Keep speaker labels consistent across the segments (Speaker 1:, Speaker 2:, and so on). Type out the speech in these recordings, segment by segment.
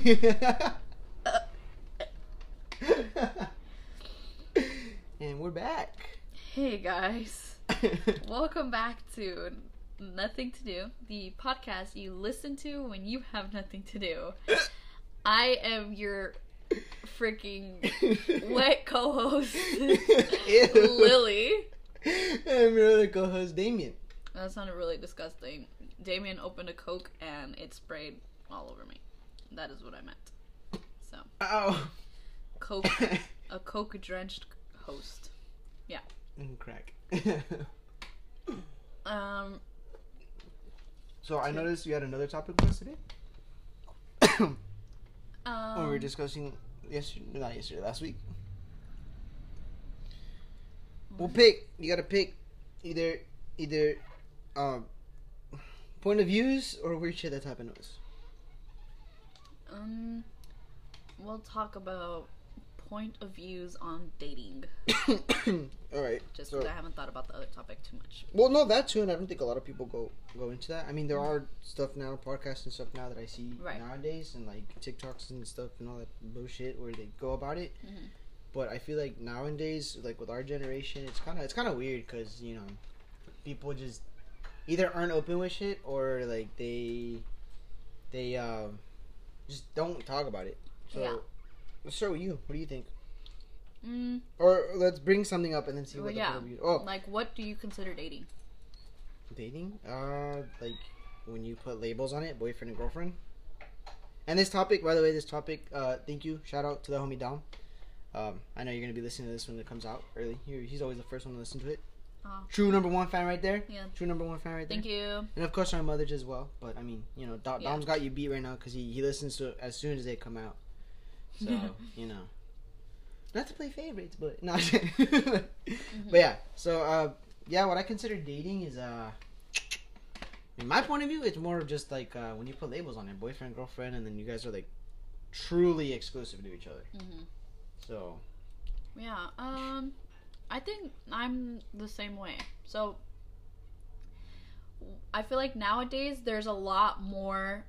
Speaker 1: and we're back.
Speaker 2: Hey guys, welcome back to Nothing to Do, the podcast you listen to when you have nothing to do. I am your freaking wet co-host, Lily.
Speaker 1: I'm your other co-host, Damien.
Speaker 2: That sounded really disgusting. Damien opened a Coke and it sprayed all over me. That is what I meant. So,
Speaker 1: Oh.
Speaker 2: Coke, a Coke drenched host. Yeah.
Speaker 1: And crack.
Speaker 2: Um,
Speaker 1: so I noticed you had another topic us today.
Speaker 2: um
Speaker 1: we were discussing yesterday, not yesterday, last week. We'll pick. You gotta pick either either um point of views or weird shit that's happened to us.
Speaker 2: Um, we'll talk about point of views on dating.
Speaker 1: All right.
Speaker 2: Just
Speaker 1: So,
Speaker 2: because I haven't thought about the other topic too much.
Speaker 1: well, no, that too, and I don't think a lot of people go go into that. I mean, there are stuff now, podcasts and stuff now that I see
Speaker 2: Right.
Speaker 1: nowadays, and like TikToks and stuff and all that bullshit where they go about it.
Speaker 2: Mhm.
Speaker 1: But I feel like nowadays, like with our generation, it's kind of it's kind of weird because you know, people just either aren't open with shit or like they they um just don't talk about it. So
Speaker 2: Yeah.
Speaker 1: let's start with you. What do you think?
Speaker 2: Mm,
Speaker 1: Or let's bring something up and then see
Speaker 2: Well,
Speaker 1: what the
Speaker 2: yeah.
Speaker 1: point of. Oh,
Speaker 2: like, what do you consider dating?
Speaker 1: dating. Uh, like when you put labels on it, boyfriend and girlfriend. And this topic, by the way, this topic. Uh, thank you. Shout out to the homie Dom. Um, I know you're gonna be listening to this when it comes out early. He's always the first one to listen to it.
Speaker 2: Oh.
Speaker 1: True number one fan right there.
Speaker 2: Yeah.
Speaker 1: True number one fan right there.
Speaker 2: Thank you.
Speaker 1: And of course our mothers as well. But I mean, you know, Dom,
Speaker 2: Yeah.
Speaker 1: Dom's got you beat right now because he, he listens to it as soon as they come out. So you know, not to play favorites, but no.
Speaker 2: Mm-hmm.
Speaker 1: But yeah, so uh, yeah, what I consider dating is uh, in my point of view, it's more of just like uh, when you put labels on it, boyfriend, girlfriend, and then you guys are like truly exclusive to each other.
Speaker 2: hmm
Speaker 1: So
Speaker 2: Yeah. Um, I think I'm the same way. So, I feel like nowadays there's a lot more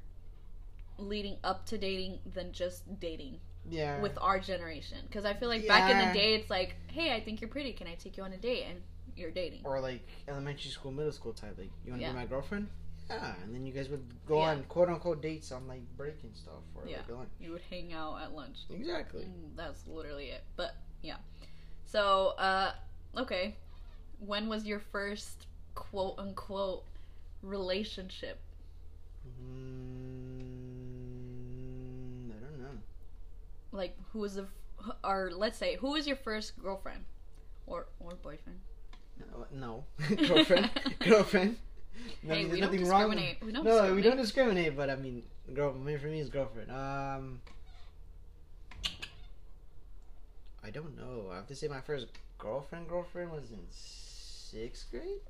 Speaker 2: leading up to dating than just dating
Speaker 1: yeah,
Speaker 2: with our generation. Because I feel like back in the day, it's like, hey, I think you're pretty. Can I take you on a date? And you're dating.
Speaker 1: or like elementary school, middle school type. Like, you want to
Speaker 2: Yeah.
Speaker 1: be my girlfriend? Yeah, and then you guys would go
Speaker 2: Yeah.
Speaker 1: on quote unquote dates on like break and stuff or
Speaker 2: Yeah.
Speaker 1: like lunch.
Speaker 2: You would hang out at lunch.
Speaker 1: Exactly.
Speaker 2: Mm, That's literally it. But yeah. So, uh, okay. When was your first quote unquote relationship?
Speaker 1: Mm, I don't know.
Speaker 2: Like, who was the, f- or let's say, who was your first girlfriend, or or boyfriend?
Speaker 1: No, no. girlfriend, girlfriend. No,
Speaker 2: Hey,
Speaker 1: there's
Speaker 2: we don't
Speaker 1: nothing wrong
Speaker 2: discriminate. We don't
Speaker 1: no, we don't discriminate. But I mean, girl, I mean, for me, it's girlfriend. Um, I don't know. I have to say my first girlfriend. Girlfriend was in sixth grade.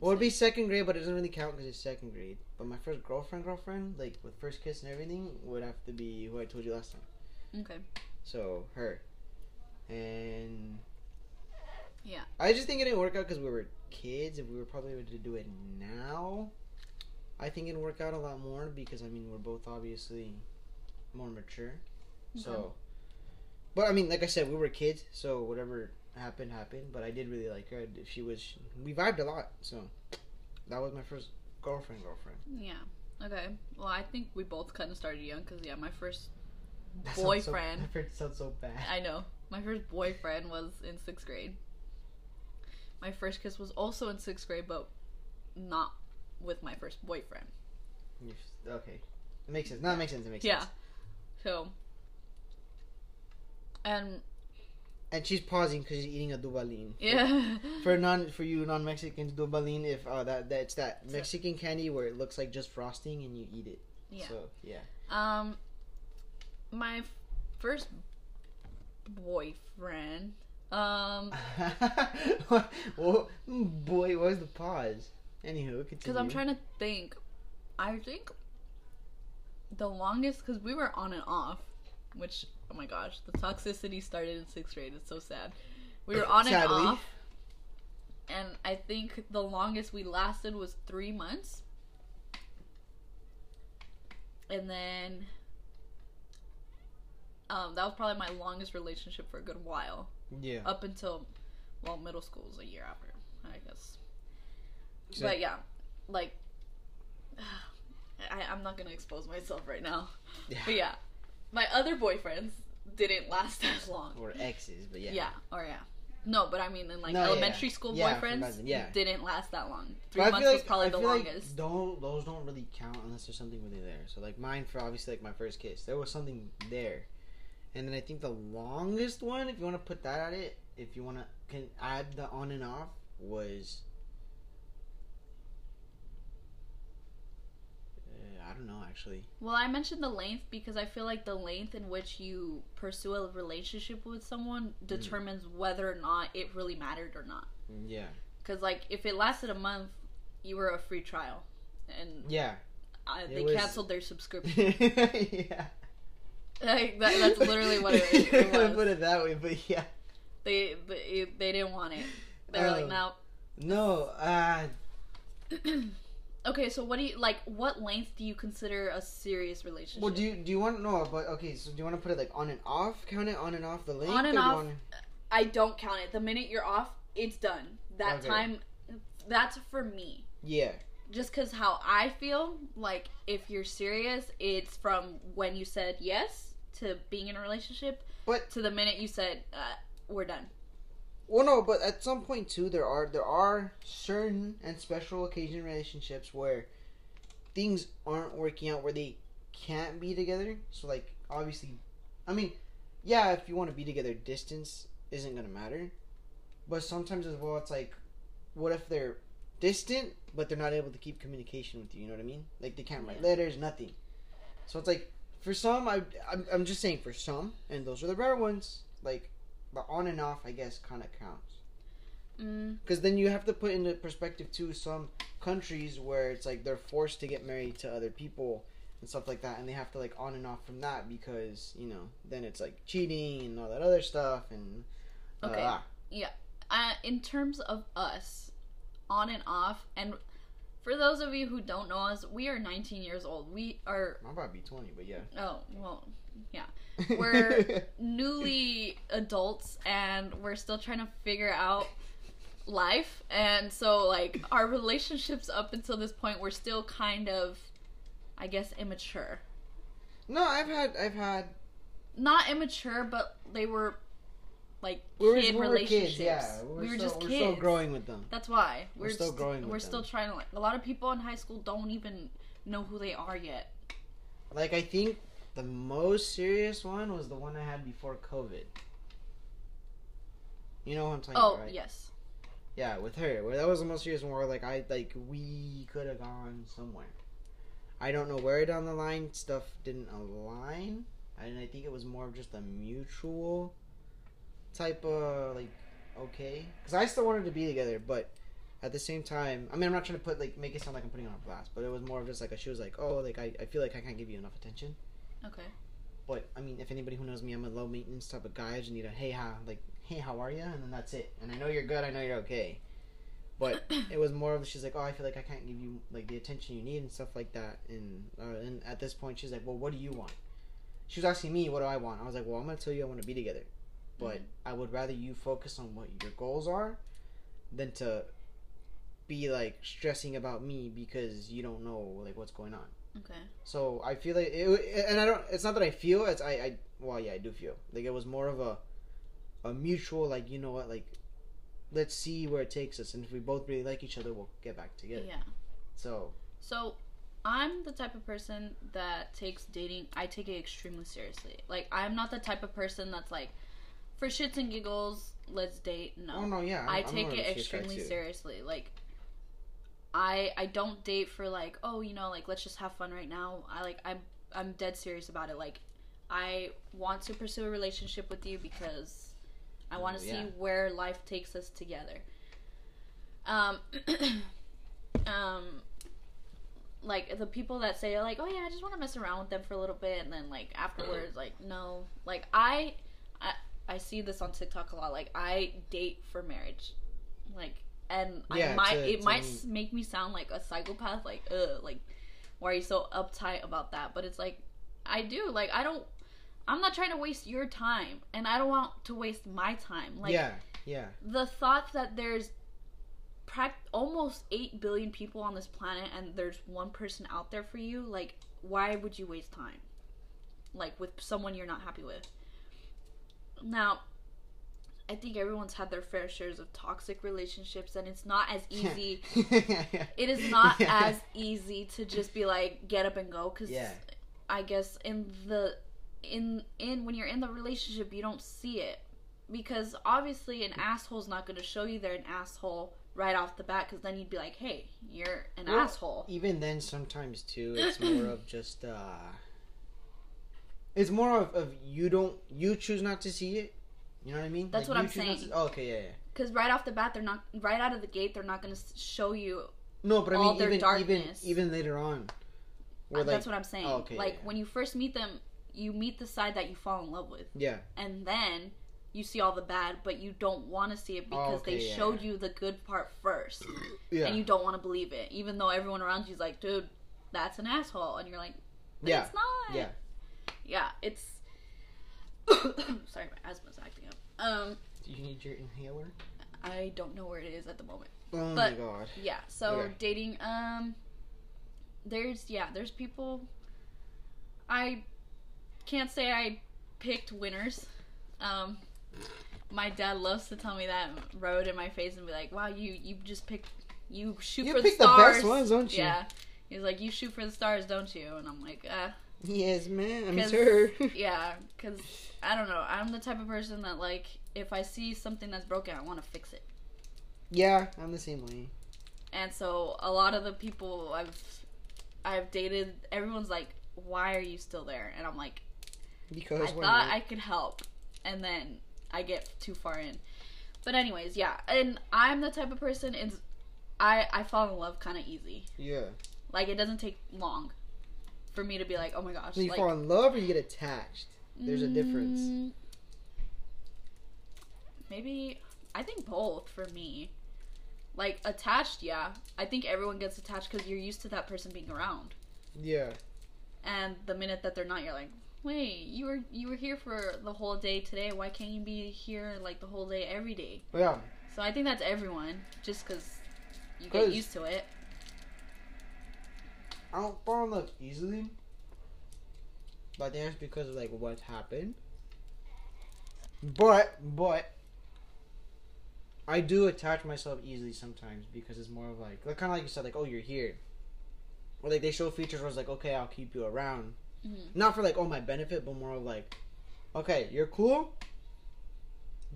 Speaker 1: Well, it'd be second grade, but it doesn't really count because it's second grade. But my first girlfriend, girlfriend, like with first kiss and everything, would have to be who I told you last time.
Speaker 2: Okay.
Speaker 1: So her, and
Speaker 2: Yeah.
Speaker 1: I just think it didn't work out because we were kids. If we were probably able to do it now, I think it'd work out a lot more because I mean we're both obviously more mature.
Speaker 2: Okay.
Speaker 1: So, but I mean, like I said, we were kids, so whatever happened happened. But I did really like her. She was we vibed a lot, so that was my first girlfriend. Girlfriend.
Speaker 2: Yeah. Okay. Well, I think we both kind of started young because yeah, my first
Speaker 1: That sounds so-
Speaker 2: Boyfriend.
Speaker 1: That sounds so bad.
Speaker 2: I know. My first boyfriend was in sixth grade. My first kiss was also in sixth grade, but not with my first boyfriend.
Speaker 1: Okay, it makes sense. No, it makes sense. It makes
Speaker 2: Yeah.
Speaker 1: sense. Yeah.
Speaker 2: So, and
Speaker 1: And she's pausing because she's eating a Duvalin.
Speaker 2: yeah,
Speaker 1: For non for you non Mexicans, Duvalin if uh, that that's that Mexican candy where it looks like just frosting and you eat it.
Speaker 2: yeah.
Speaker 1: So yeah.
Speaker 2: Um, my f- first boyfriend. Um,
Speaker 1: well, boy, what was the pause? Anywho,
Speaker 2: because I'm trying to think. I think the longest because we were on and off, which oh my gosh, the toxicity started in sixth grade. It's so sad. We were on and off, and I think the longest we lasted was three months, and then Um, that was probably my longest relationship for a good while,
Speaker 1: Yeah.
Speaker 2: up until well, middle school was a year after, I guess.
Speaker 1: So-
Speaker 2: but yeah, like I, I'm not gonna expose myself right now.
Speaker 1: yeah.
Speaker 2: But yeah, my other boyfriends didn't last as long.
Speaker 1: Or exes, but yeah.
Speaker 2: Yeah, or yeah. No, but I mean, in like
Speaker 1: No, yeah,
Speaker 2: elementary
Speaker 1: yeah.
Speaker 2: school
Speaker 1: Yeah,
Speaker 2: boyfriends,
Speaker 1: yeah.
Speaker 2: didn't last that long.
Speaker 1: But
Speaker 2: Three
Speaker 1: I
Speaker 2: months
Speaker 1: feel
Speaker 2: was probably
Speaker 1: I
Speaker 2: the
Speaker 1: feel like
Speaker 2: longest.
Speaker 1: Don't those don't really count unless there's something really there. So like mine for obviously like my first kiss, there was something there, and then I think the longest one, if you want to put that at it, if you want to can add the on and off, was. Uh, I don't know actually.
Speaker 2: Well, I mentioned the length because I feel like the length in which you pursue a relationship with someone
Speaker 1: Mm.
Speaker 2: determines whether or not it really mattered or not.
Speaker 1: Yeah.
Speaker 2: Because like if it lasted a month, you were a free trial, and
Speaker 1: Yeah. It
Speaker 2: they
Speaker 1: was-
Speaker 2: canceled their subscription.
Speaker 1: yeah.
Speaker 2: like, that, that's literally what it, it was.
Speaker 1: put it that way, but yeah.
Speaker 2: They, they they didn't want it. They were like,
Speaker 1: Um,
Speaker 2: no.
Speaker 1: No, uh,
Speaker 2: okay, so what do you like? What length do you consider a serious relationship?
Speaker 1: well, do you do you want to know? But okay, so do you want to put it like on and off? Count it on and off the length.
Speaker 2: On and
Speaker 1: or do you
Speaker 2: off.
Speaker 1: wanna-
Speaker 2: I don't count it. The minute you're off, it's done. That
Speaker 1: Okay.
Speaker 2: time, that's for me.
Speaker 1: Yeah,
Speaker 2: Just because how I feel, like if you're serious, it's from when you said yes to being in a relationship
Speaker 1: but
Speaker 2: to the minute you said uh, we're done.
Speaker 1: Well, no, but at some point too, there are there are certain and special occasion relationships where things aren't working out where they can't be together. So like obviously, I mean, yeah, if you want to be together, distance isn't gonna matter. But sometimes as well, it's like, what if they're distant but they're not able to keep communication with you? You know what I mean? Like they can't write letters, nothing. So it's like for some, I I'm, I'm just saying for some, and those are the rare ones. Like the on and off, I guess, kind of counts.
Speaker 2: Mm,
Speaker 1: Because then you have to put into perspective too some countries where it's like they're forced to get married to other people and stuff like that, and they have to like on and off from that because you know then it's like cheating and all that other stuff and
Speaker 2: Okay.
Speaker 1: uh,
Speaker 2: uh, in terms of us, on and off, and for those of you who don't know us, we are 19 years old. We are
Speaker 1: I'm about to be twenty, but yeah.
Speaker 2: oh well, yeah. We're- newly adults, and we're still trying to figure out life. And so, like, our relationships up until this point were still kind of, I guess, immature.
Speaker 1: no, I've had I've had
Speaker 2: Not immature, but they were like
Speaker 1: we were,
Speaker 2: kid
Speaker 1: were
Speaker 2: relationships.
Speaker 1: kids, yeah.
Speaker 2: we were
Speaker 1: still,
Speaker 2: just
Speaker 1: we're
Speaker 2: kids.
Speaker 1: still growing with them.
Speaker 2: That's why
Speaker 1: We're still
Speaker 2: st-
Speaker 1: growing
Speaker 2: We're still
Speaker 1: them.
Speaker 2: trying to like. A lot of people in high school don't even know who they are yet.
Speaker 1: Like I think the most serious one was the one I had before COVID. You know what I'm talking
Speaker 2: Oh
Speaker 1: about, right?
Speaker 2: yes,
Speaker 1: Yeah, with her. Where that was the most serious one where like I like we could have gone somewhere. I don't know where down the line stuff didn't align. And I think it was more of just a mutual type of like okay. Because I still wanted to be together, but at the same time, I mean, I'm not trying to put like make it sound like I'm putting on a blast, but it was more of just like a, she was like, oh, like I, I feel like I can't give you enough attention.
Speaker 2: okay.
Speaker 1: But I mean, if anybody who knows me, I'm a low maintenance type of guy. I just need a hey, how like hey, how are you, and then that's it. And I know you're good. I know you're okay. But it was more of she's like, oh, I feel like I can't give you like the attention you need and stuff like that. And uh, and at this point, she's like, well, what do you want? She was asking me, what do I want? I was like, well, I'm gonna tell you, I want to be together, but. I would rather you focus on what your goals are than to be like stressing about me because you don't know like what's going on.
Speaker 2: Okay.
Speaker 1: So I feel like it, and I don't. It's not that I feel. It's I. I well, yeah, I do feel like it was more of a, a mutual like you know what like, let's see where it takes us, and if we both really like each other, we'll get back together.
Speaker 2: Yeah.
Speaker 1: So
Speaker 2: So, I'm the type of person that takes dating. I take it extremely seriously. Like, I'm not the type of person that's like, for shits and giggles, let's date. No.
Speaker 1: oh no, yeah, I'm,
Speaker 2: I take it
Speaker 1: a serious guy,
Speaker 2: extremely seriously. Like I I don't date for like, oh, you know, like let's just have fun right now. I like I'm I'm dead serious about it. Like I want to pursue a relationship with you because I want to
Speaker 1: Oh, yeah.
Speaker 2: see where life takes us together. Um um like the people that say like, "Oh yeah, I just want to mess around with them for a little bit," and then like afterwards, like no, like I, I, I see this on TikTok a lot. Like I date for marriage, like, and
Speaker 1: Yeah,
Speaker 2: I might
Speaker 1: to-
Speaker 2: it
Speaker 1: to
Speaker 2: might
Speaker 1: me-
Speaker 2: make me sound like a psychopath. Like, ugh, like why are you so uptight about that? But it's like I do. Like I don't. I'm not trying to waste your time, and I don't want to waste my time. Like
Speaker 1: yeah, yeah,
Speaker 2: the thought that there's almost 8 billion people on this planet and there's one person out there for you like why would you waste time like with someone you're not happy with now i think everyone's had their fair shares of toxic relationships and it's not as easy it is not
Speaker 1: Yeah.
Speaker 2: as easy to just be like get up and go because
Speaker 1: Yeah.
Speaker 2: i guess in the in in when you're in the relationship you don't see it because obviously an asshole's not going to show you they're an asshole right off the bat because then you'd be like hey you're an
Speaker 1: Well,
Speaker 2: asshole
Speaker 1: Even then, sometimes too, it's more of just. uh It's more of, of you don't you choose not to see it. You know what I mean?
Speaker 2: That's what
Speaker 1: you
Speaker 2: I'm saying.
Speaker 1: to- oh, okay, yeah, yeah.
Speaker 2: because right off the bat they're not right out of the gate they're not going to show you
Speaker 1: No, but I
Speaker 2: All
Speaker 1: mean,
Speaker 2: their
Speaker 1: even
Speaker 2: darkness.
Speaker 1: even even later on,
Speaker 2: Uh,
Speaker 1: like
Speaker 2: that's what i'm saying
Speaker 1: oh, okay,
Speaker 2: like
Speaker 1: yeah.
Speaker 2: when you first meet them you meet the side that you fall in love with
Speaker 1: yeah,
Speaker 2: and then you see all the bad but you don't want to see it because
Speaker 1: okay,
Speaker 2: they
Speaker 1: yeah,
Speaker 2: showed
Speaker 1: yeah.
Speaker 2: you the good part first
Speaker 1: yeah,
Speaker 2: and you don't want to believe it, even though everyone around you's like, dude, that's an asshole, and you're like,
Speaker 1: Yeah.
Speaker 2: it's not.
Speaker 1: yeah.
Speaker 2: Yeah, it's. Sorry, my asthma's acting up. Um,
Speaker 1: Do you need your inhaler?
Speaker 2: I don't know where it is at the moment.
Speaker 1: Oh
Speaker 2: But-
Speaker 1: my god.
Speaker 2: Yeah, so
Speaker 1: Okay.
Speaker 2: dating, um, there's yeah, there's people. I can't say I picked winners. Um, my dad loves to tell me that, and rub in my face, and be like, "Wow, you you just pick, you shoot
Speaker 1: You
Speaker 2: for
Speaker 1: pick
Speaker 2: the
Speaker 1: the
Speaker 2: stars."
Speaker 1: best ones, don't you?
Speaker 2: Yeah, he's like, "You shoot for the stars, don't you?" And I'm like, "Uh,
Speaker 1: Yes, ma'am. Sure.
Speaker 2: yeah," because I don't know. I'm the type of person that like, if I see something that's broken, I want to fix it.
Speaker 1: yeah, I'm the same way.
Speaker 2: And so a lot of the people I've I've dated, everyone's like, "Why are you still there?" And I'm like,
Speaker 1: Because
Speaker 2: I thought
Speaker 1: not?
Speaker 2: I could help, and then I get too far in. But anyways, yeah, and I'm the type of person is I I fall in love kind of easy.
Speaker 1: yeah.
Speaker 2: Like it doesn't take long for me to be like, "Oh my gosh!"
Speaker 1: So you
Speaker 2: like,
Speaker 1: fall in love or you get attached? There's a difference.
Speaker 2: Mm, Maybe I think both for me. Like attached, yeah. I think everyone gets attached because you're used to that person being around.
Speaker 1: Yeah.
Speaker 2: and the minute that they're not you're like wait you were you were here for the whole day today why can't you be here like the whole day every day
Speaker 1: Yeah.
Speaker 2: so i think that's everyone just because you get used to it
Speaker 1: I don't fall in love easily. But that's because of like what happened. But but I do attach myself easily sometimes because it's more of like like kind of like you said like oh you're here. Or like they show features where it's like okay I'll keep you around.
Speaker 2: Mhm.
Speaker 1: Not for like oh my benefit but more of like okay you're cool.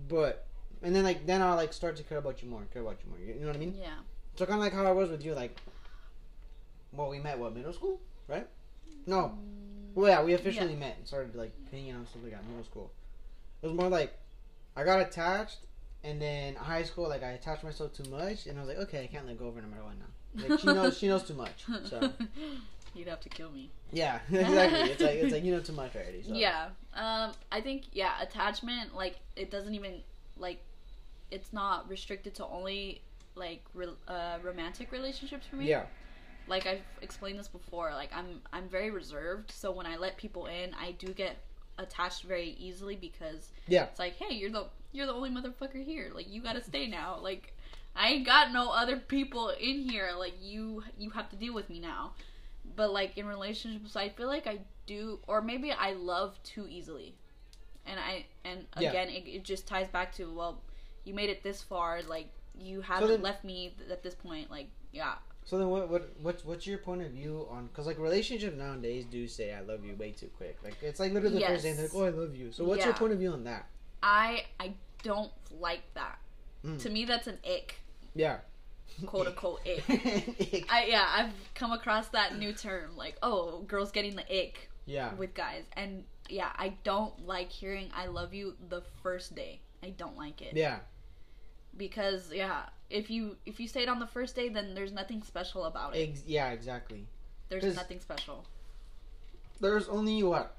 Speaker 1: But and then like then I'll like start to care about you more care about you more. You, you know what I mean?
Speaker 2: yeah
Speaker 1: So kind of like how I was with you, like, well, we met what middle school, right? No, well, yeah, we officially met and started like hanging out and stuff like that. Middle school. It was more like I got attached, and then high school, like I attached myself too much, and I was like, okay, I can't let go of her no matter what now. Like she knows, she knows too much. So
Speaker 2: you'd have to kill me
Speaker 1: yeah, exactly. It's like it's like you know too much already. So.
Speaker 2: yeah um i think yeah attachment like it doesn't even like it's not restricted to only like re- uh, romantic relationships for me
Speaker 1: Yeah.
Speaker 2: Like I've explained this before, like I'm I'm very reserved. So when I let people in, I do get attached very easily because
Speaker 1: Yeah.
Speaker 2: it's like, hey, you're the you're the only motherfucker here. Like you gotta stay now. Like I ain't got no other people in here. Like you you have to deal with me now. But like in relationships, I feel like I do, or maybe I love too easily. And I and
Speaker 1: Yeah.
Speaker 2: again, it, it just ties back to well, you made it this far. Like you haven't
Speaker 1: then-
Speaker 2: left me th- at this point. Like yeah,
Speaker 1: So then, what what what's what's your point of view on? Because like relationships nowadays do say "I love you" way too quick. Like it's like literally the first day, they're like, "Oh, I love you." So what's your point of view on that?
Speaker 2: I I don't like that.
Speaker 1: Mm.
Speaker 2: To me, that's an ick,
Speaker 1: Yeah.
Speaker 2: quote unquote ick.
Speaker 1: Ick.
Speaker 2: I yeah, I've come across that new term, like oh, girls getting the ick
Speaker 1: yeah.
Speaker 2: with guys, and yeah, I don't like hearing "I love you" the first day. I don't like it
Speaker 1: Yeah.
Speaker 2: because yeah, if you if you say it on the first day, then there's nothing special about it.
Speaker 1: Ex- yeah. Exactly.
Speaker 2: There's nothing special.
Speaker 1: There's only what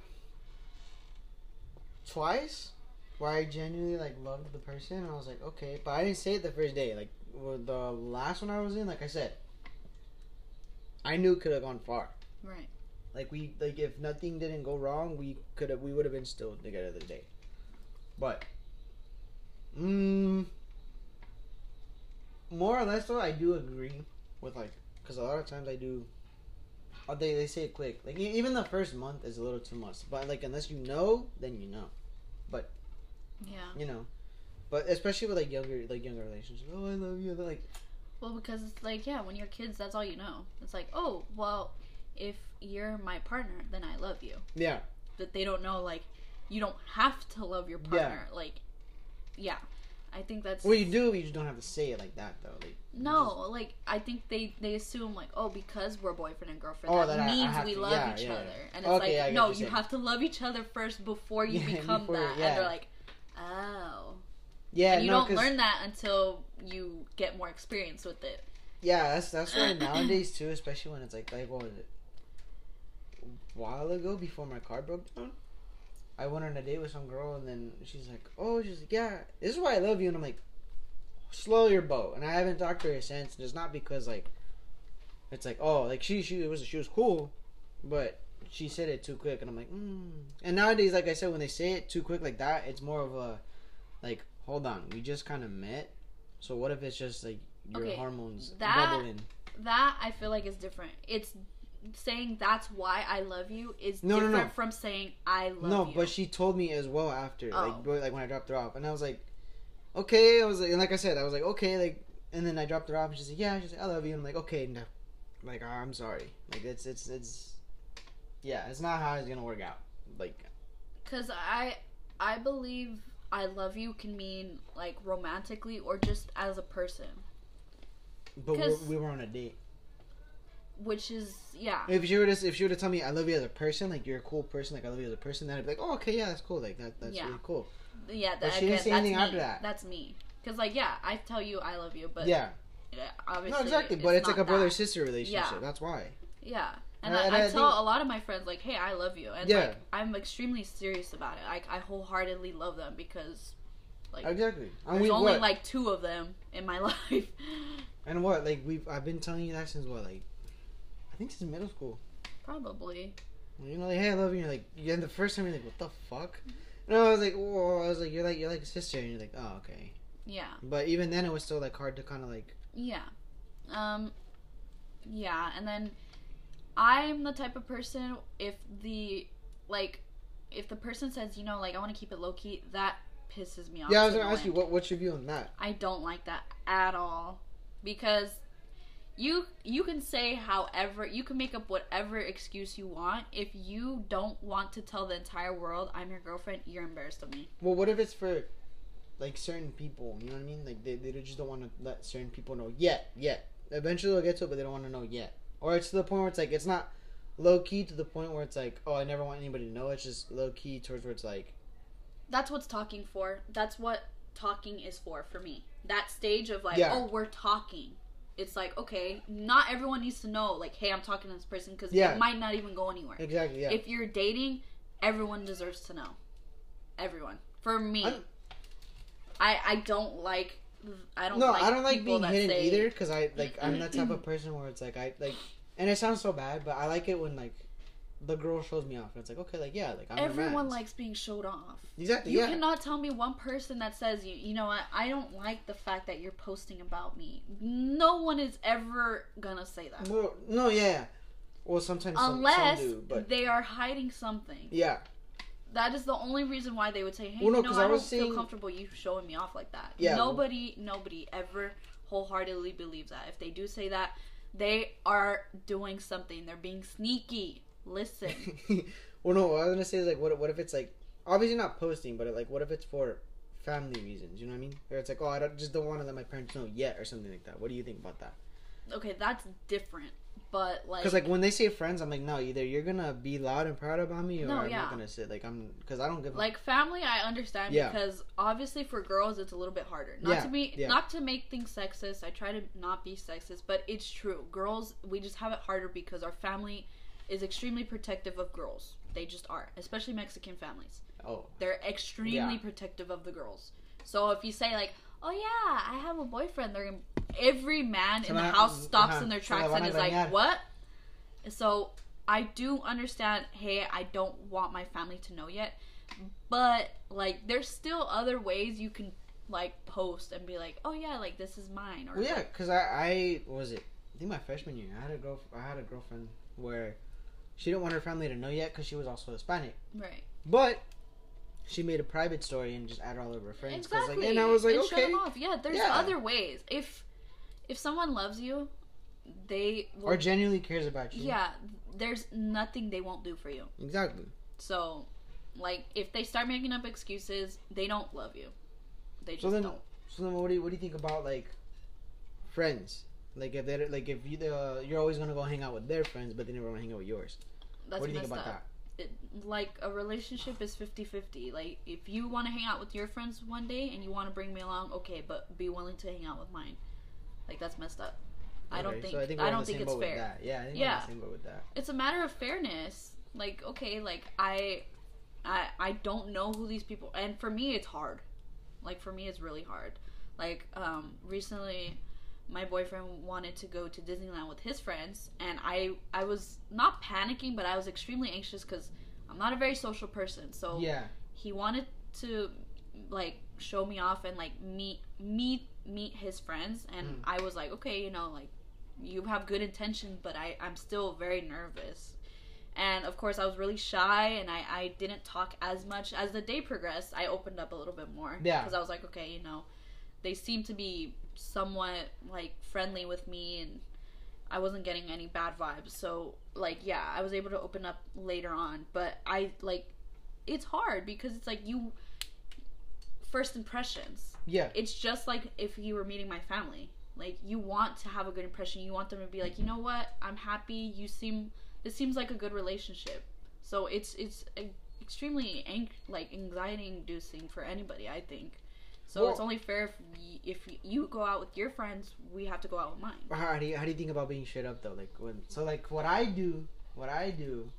Speaker 1: twice where I genuinely like loved the person. And I was like, okay, but I didn't say it the first day. Like with the last one I was in, like I said, I knew it could have gone far.
Speaker 2: Right.
Speaker 1: Like we like if nothing didn't go wrong, we could have we would have been still together the day. But, mm, more or less though, I do agree with like because a lot of times I do. uh, They they say it quick. Like even the first month is a little too much. But like unless you know, then you know.
Speaker 2: But yeah.
Speaker 1: You know. But especially with like younger like younger relationships. Oh, I love you. They're like
Speaker 2: Well, because it's like, yeah, when you're kids, that's all you know. It's like, oh, well, if you're my partner, then I love you.
Speaker 1: yeah.
Speaker 2: But they don't know, like, you don't have to love your
Speaker 1: Yeah.
Speaker 2: partner. Like, yeah. I think that's.
Speaker 1: Well, you do. You just don't have to say it like that though. Like
Speaker 2: No, like, I think they, they assume, like, oh, because we're boyfriend and girlfriend,
Speaker 1: Oh,
Speaker 2: that,
Speaker 1: that
Speaker 2: means we
Speaker 1: to-
Speaker 2: love
Speaker 1: yeah,
Speaker 2: each
Speaker 1: yeah,
Speaker 2: other.
Speaker 1: yeah.
Speaker 2: And it's
Speaker 1: Okay,
Speaker 2: like, no, you
Speaker 1: saying.
Speaker 2: have to love each other first before you become
Speaker 1: before-
Speaker 2: that. And they're like, oh.
Speaker 1: Yeah,
Speaker 2: and you
Speaker 1: no,
Speaker 2: don't learn that until you get more experience with it.
Speaker 1: Yeah, that's that's why nowadays too, especially when it's like like what was it? A while ago before my car broke down, I went on a date with some girl and then she's like, "Oh, she's like, yeah, this is why I love you," and I'm like, "Slow your boat," and I haven't talked to her since. And it's not because like, it's like oh, like she she was she was cool, but she said it too quick, and I'm like, mm. and nowadays, like I said, when they say it too quick like that, it's more of a like, hold on, we just kind of met, so what if it's just like your
Speaker 2: Okay,
Speaker 1: hormones
Speaker 2: that-
Speaker 1: bubbling?
Speaker 2: that I feel like is different. It's saying that's why I love you is
Speaker 1: No, no,
Speaker 2: different
Speaker 1: no.
Speaker 2: from saying I love
Speaker 1: no,
Speaker 2: you.
Speaker 1: No, but she told me as well after,
Speaker 2: Oh.
Speaker 1: like, like when I dropped her off, and I was like, okay, I was like, and like I said, I was like, okay, like, and then I dropped her off, and she said, yeah, she's like, I love you, and I'm like, okay, no, like, I'm sorry, like, it's, it's, it's, yeah, it's not how it's gonna work out, like,
Speaker 2: Cuz I I believe I love you can mean like romantically or just as a person,
Speaker 1: but
Speaker 2: 'Cause-
Speaker 1: we were on a date.
Speaker 2: Which is yeah.
Speaker 1: If she were to, if she were to tell me I love you as a person, like you're a cool person, like I love you as a person, then I'd be like, oh, okay, yeah, that's cool, like that, that's
Speaker 2: Yeah.
Speaker 1: really cool.
Speaker 2: Yeah,
Speaker 1: But
Speaker 2: that,
Speaker 1: she didn't say
Speaker 2: that's
Speaker 1: anything
Speaker 2: me.
Speaker 1: after that.
Speaker 2: That's me. Cuz like yeah, I tell you I love you, but
Speaker 1: yeah,
Speaker 2: obviously
Speaker 1: no, exactly, but it's, like a brother sister relationship.
Speaker 2: Yeah.
Speaker 1: That's why.
Speaker 2: Yeah. And,
Speaker 1: And
Speaker 2: I,
Speaker 1: I-
Speaker 2: I,
Speaker 1: I
Speaker 2: tell
Speaker 1: think-
Speaker 2: a lot of my friends like, "Hey, I love you," and
Speaker 1: Yeah.
Speaker 2: like I'm extremely serious about it. Like I wholeheartedly love them because like
Speaker 1: Exactly. And
Speaker 2: there's
Speaker 1: we
Speaker 2: only
Speaker 1: what?
Speaker 2: like two of them in my life.
Speaker 1: And what? Like we've I've been telling you that since what? Like I think since middle school.
Speaker 2: Probably.
Speaker 1: You know, like hey, I love you. You're like, yeah. The first time you're like, what the fuck? And I was like, whoa. I was like, you're like you're like a sister, and you're like, oh okay.
Speaker 2: Yeah.
Speaker 1: But even then, it was still like hard to kind of like.
Speaker 2: Yeah. Um yeah, and then I'm the type of person if the like if the person says, you know, like I want to keep it low key, that pisses me off.
Speaker 1: Yeah, I was gonna
Speaker 2: no
Speaker 1: ask you what what's your view on that?
Speaker 2: I don't like that at all because you you can say however you can make up whatever excuse you want if you don't want to tell the entire world I'm your girlfriend you're embarrassed of me
Speaker 1: Well, what if it's for like certain people? You know what I mean? Like they they just don't want to let certain people know yet. Yet eventually they'll get to it, but they don't want to know yet. Or it's to the point where it's like it's not low key to the point where it's like, oh, I never want anybody to know. It's just low key towards where it's like.
Speaker 2: that's what's talking for that's what talking is for for me that stage of like
Speaker 1: Yeah.
Speaker 2: oh we're talking it's like okay not everyone needs to know like hey I'm talking to this person because
Speaker 1: Yeah.
Speaker 2: it might not even go anywhere
Speaker 1: Exactly. Yeah.
Speaker 2: if you're dating everyone deserves to know everyone for me
Speaker 1: I'm-
Speaker 2: I I don't like I don't
Speaker 1: no,
Speaker 2: like
Speaker 1: I don't like being hidden
Speaker 2: say,
Speaker 1: either because I like I'm that type of person where it's like I like, and it sounds so bad, but I like it when like the girl shows me off and it's like okay, like yeah, like I'm
Speaker 2: Everyone likes being showed off.
Speaker 1: exactly
Speaker 2: You
Speaker 1: yeah.
Speaker 2: cannot tell me one person that says you you know what I don't like the fact that you're posting about me. No one is ever gonna say that.
Speaker 1: Well, no, yeah. Well, sometimes
Speaker 2: Unless
Speaker 1: some do, but
Speaker 2: they are hiding something.
Speaker 1: yeah,
Speaker 2: That is the only reason why they would say, "Hey,
Speaker 1: Well, no,
Speaker 2: you know, I,
Speaker 1: I
Speaker 2: don't feel comfortable you showing me off like that."
Speaker 1: Yeah.
Speaker 2: Nobody, nobody ever wholeheartedly believes that. If they do say that, they are doing something. They're being sneaky. Listen.
Speaker 1: well, no. What I was gonna say is like, what what if it's like obviously not posting, but like, what if it's for family reasons? You know what I mean? Where it's like, oh, I don't, just don't want to let my parents know yet, or something like that. What do you think about that?
Speaker 2: okay, that's different. But like,
Speaker 1: Because like when they say friends, I'm like, no, either you're gonna be loud and proud about me, or
Speaker 2: No,
Speaker 1: I'm
Speaker 2: yeah.
Speaker 1: not gonna sit. Like I'm, because I don't give. a
Speaker 2: like family i understand
Speaker 1: Yeah.
Speaker 2: because obviously for girls it's a little bit harder not
Speaker 1: Yeah,
Speaker 2: to be not to make things sexist i try to not be sexist but it's true girls we just have it harder because our family is extremely protective of girls they just are especially mexican families
Speaker 1: Oh,
Speaker 2: they're extremely
Speaker 1: Yeah.
Speaker 2: protective of the girls so if you say like oh yeah i have a boyfriend they're gonna, every man in the house uh-huh. stops
Speaker 1: ajá,
Speaker 2: in their tracks and is like what so I do understand. Hey, I don't want my family to know yet, but like, there's still other ways you can like post and be like, oh yeah, like this is mine. Or
Speaker 1: Well, yeah, because I, I what was it. I think my freshman year, I had a girl. I had a girlfriend where she didn't want her family to know yet because she was also Hispanic.
Speaker 2: right.
Speaker 1: But she made a private story and just added all of her friends.
Speaker 2: Exactly.
Speaker 1: Like, and I was like,
Speaker 2: and shut
Speaker 1: okay,
Speaker 2: them off. Yeah, there's
Speaker 1: Yeah.
Speaker 2: other ways. If if someone loves you, they will.
Speaker 1: or genuinely cares about you.
Speaker 2: yeah, there's nothing they won't do for you.
Speaker 1: exactly.
Speaker 2: So, like, if they start making up excuses, they don't love you. They just
Speaker 1: So then,
Speaker 2: don't.
Speaker 1: so then, what do you what do you think about like friends? Like if they're like if you uh, you're always gonna go hang out with their friends, but they never want to hang out with yours.
Speaker 2: That's
Speaker 1: what do you think about
Speaker 2: up.
Speaker 1: that?
Speaker 2: It, like a relationship is 50-50 like if you want to hang out with your friends one day and you want to bring me along okay but be willing to hang out with mine like that's messed up i don't think
Speaker 1: so
Speaker 2: i,
Speaker 1: think we're
Speaker 2: don't think it's fair.
Speaker 1: Yeah, I think
Speaker 2: Yeah.
Speaker 1: we're the same with that.
Speaker 2: it's a matter of fairness like okay like i i i don't know who these people and for me it's hard like for me it's really hard like um recently my boyfriend wanted to go to disneyland with his friends and i i was not panicking but i was extremely anxious because i'm not a very social person so
Speaker 1: Yeah,
Speaker 2: he wanted to like show me off and like meet meet meet his friends and
Speaker 1: Mm.
Speaker 2: i was like okay you know like you have good intention but i i'm still very nervous and of course i was really shy and i i didn't talk as much as the day progressed i opened up a little bit more
Speaker 1: Yeah.
Speaker 2: because i was like okay you know they seemed to be somewhat like friendly with me and I wasn't getting any bad vibes. So like yeah, I was able to open up later on, but I like it's hard because it's like you first impressions.
Speaker 1: yeah,
Speaker 2: It's just like if you were meeting my family. Like you want to have a good impression. You want them to be like, "You know what? I'm happy. You seem this seems like a good relationship." So it's it's a, extremely ang- like anxiety inducing for anybody, I think. So
Speaker 1: Well-
Speaker 2: it's only fair if y- if you go out with your friends, we have to go out with mine.
Speaker 1: how do you how do you think about being straight up though? Like when so like what I do, what I do,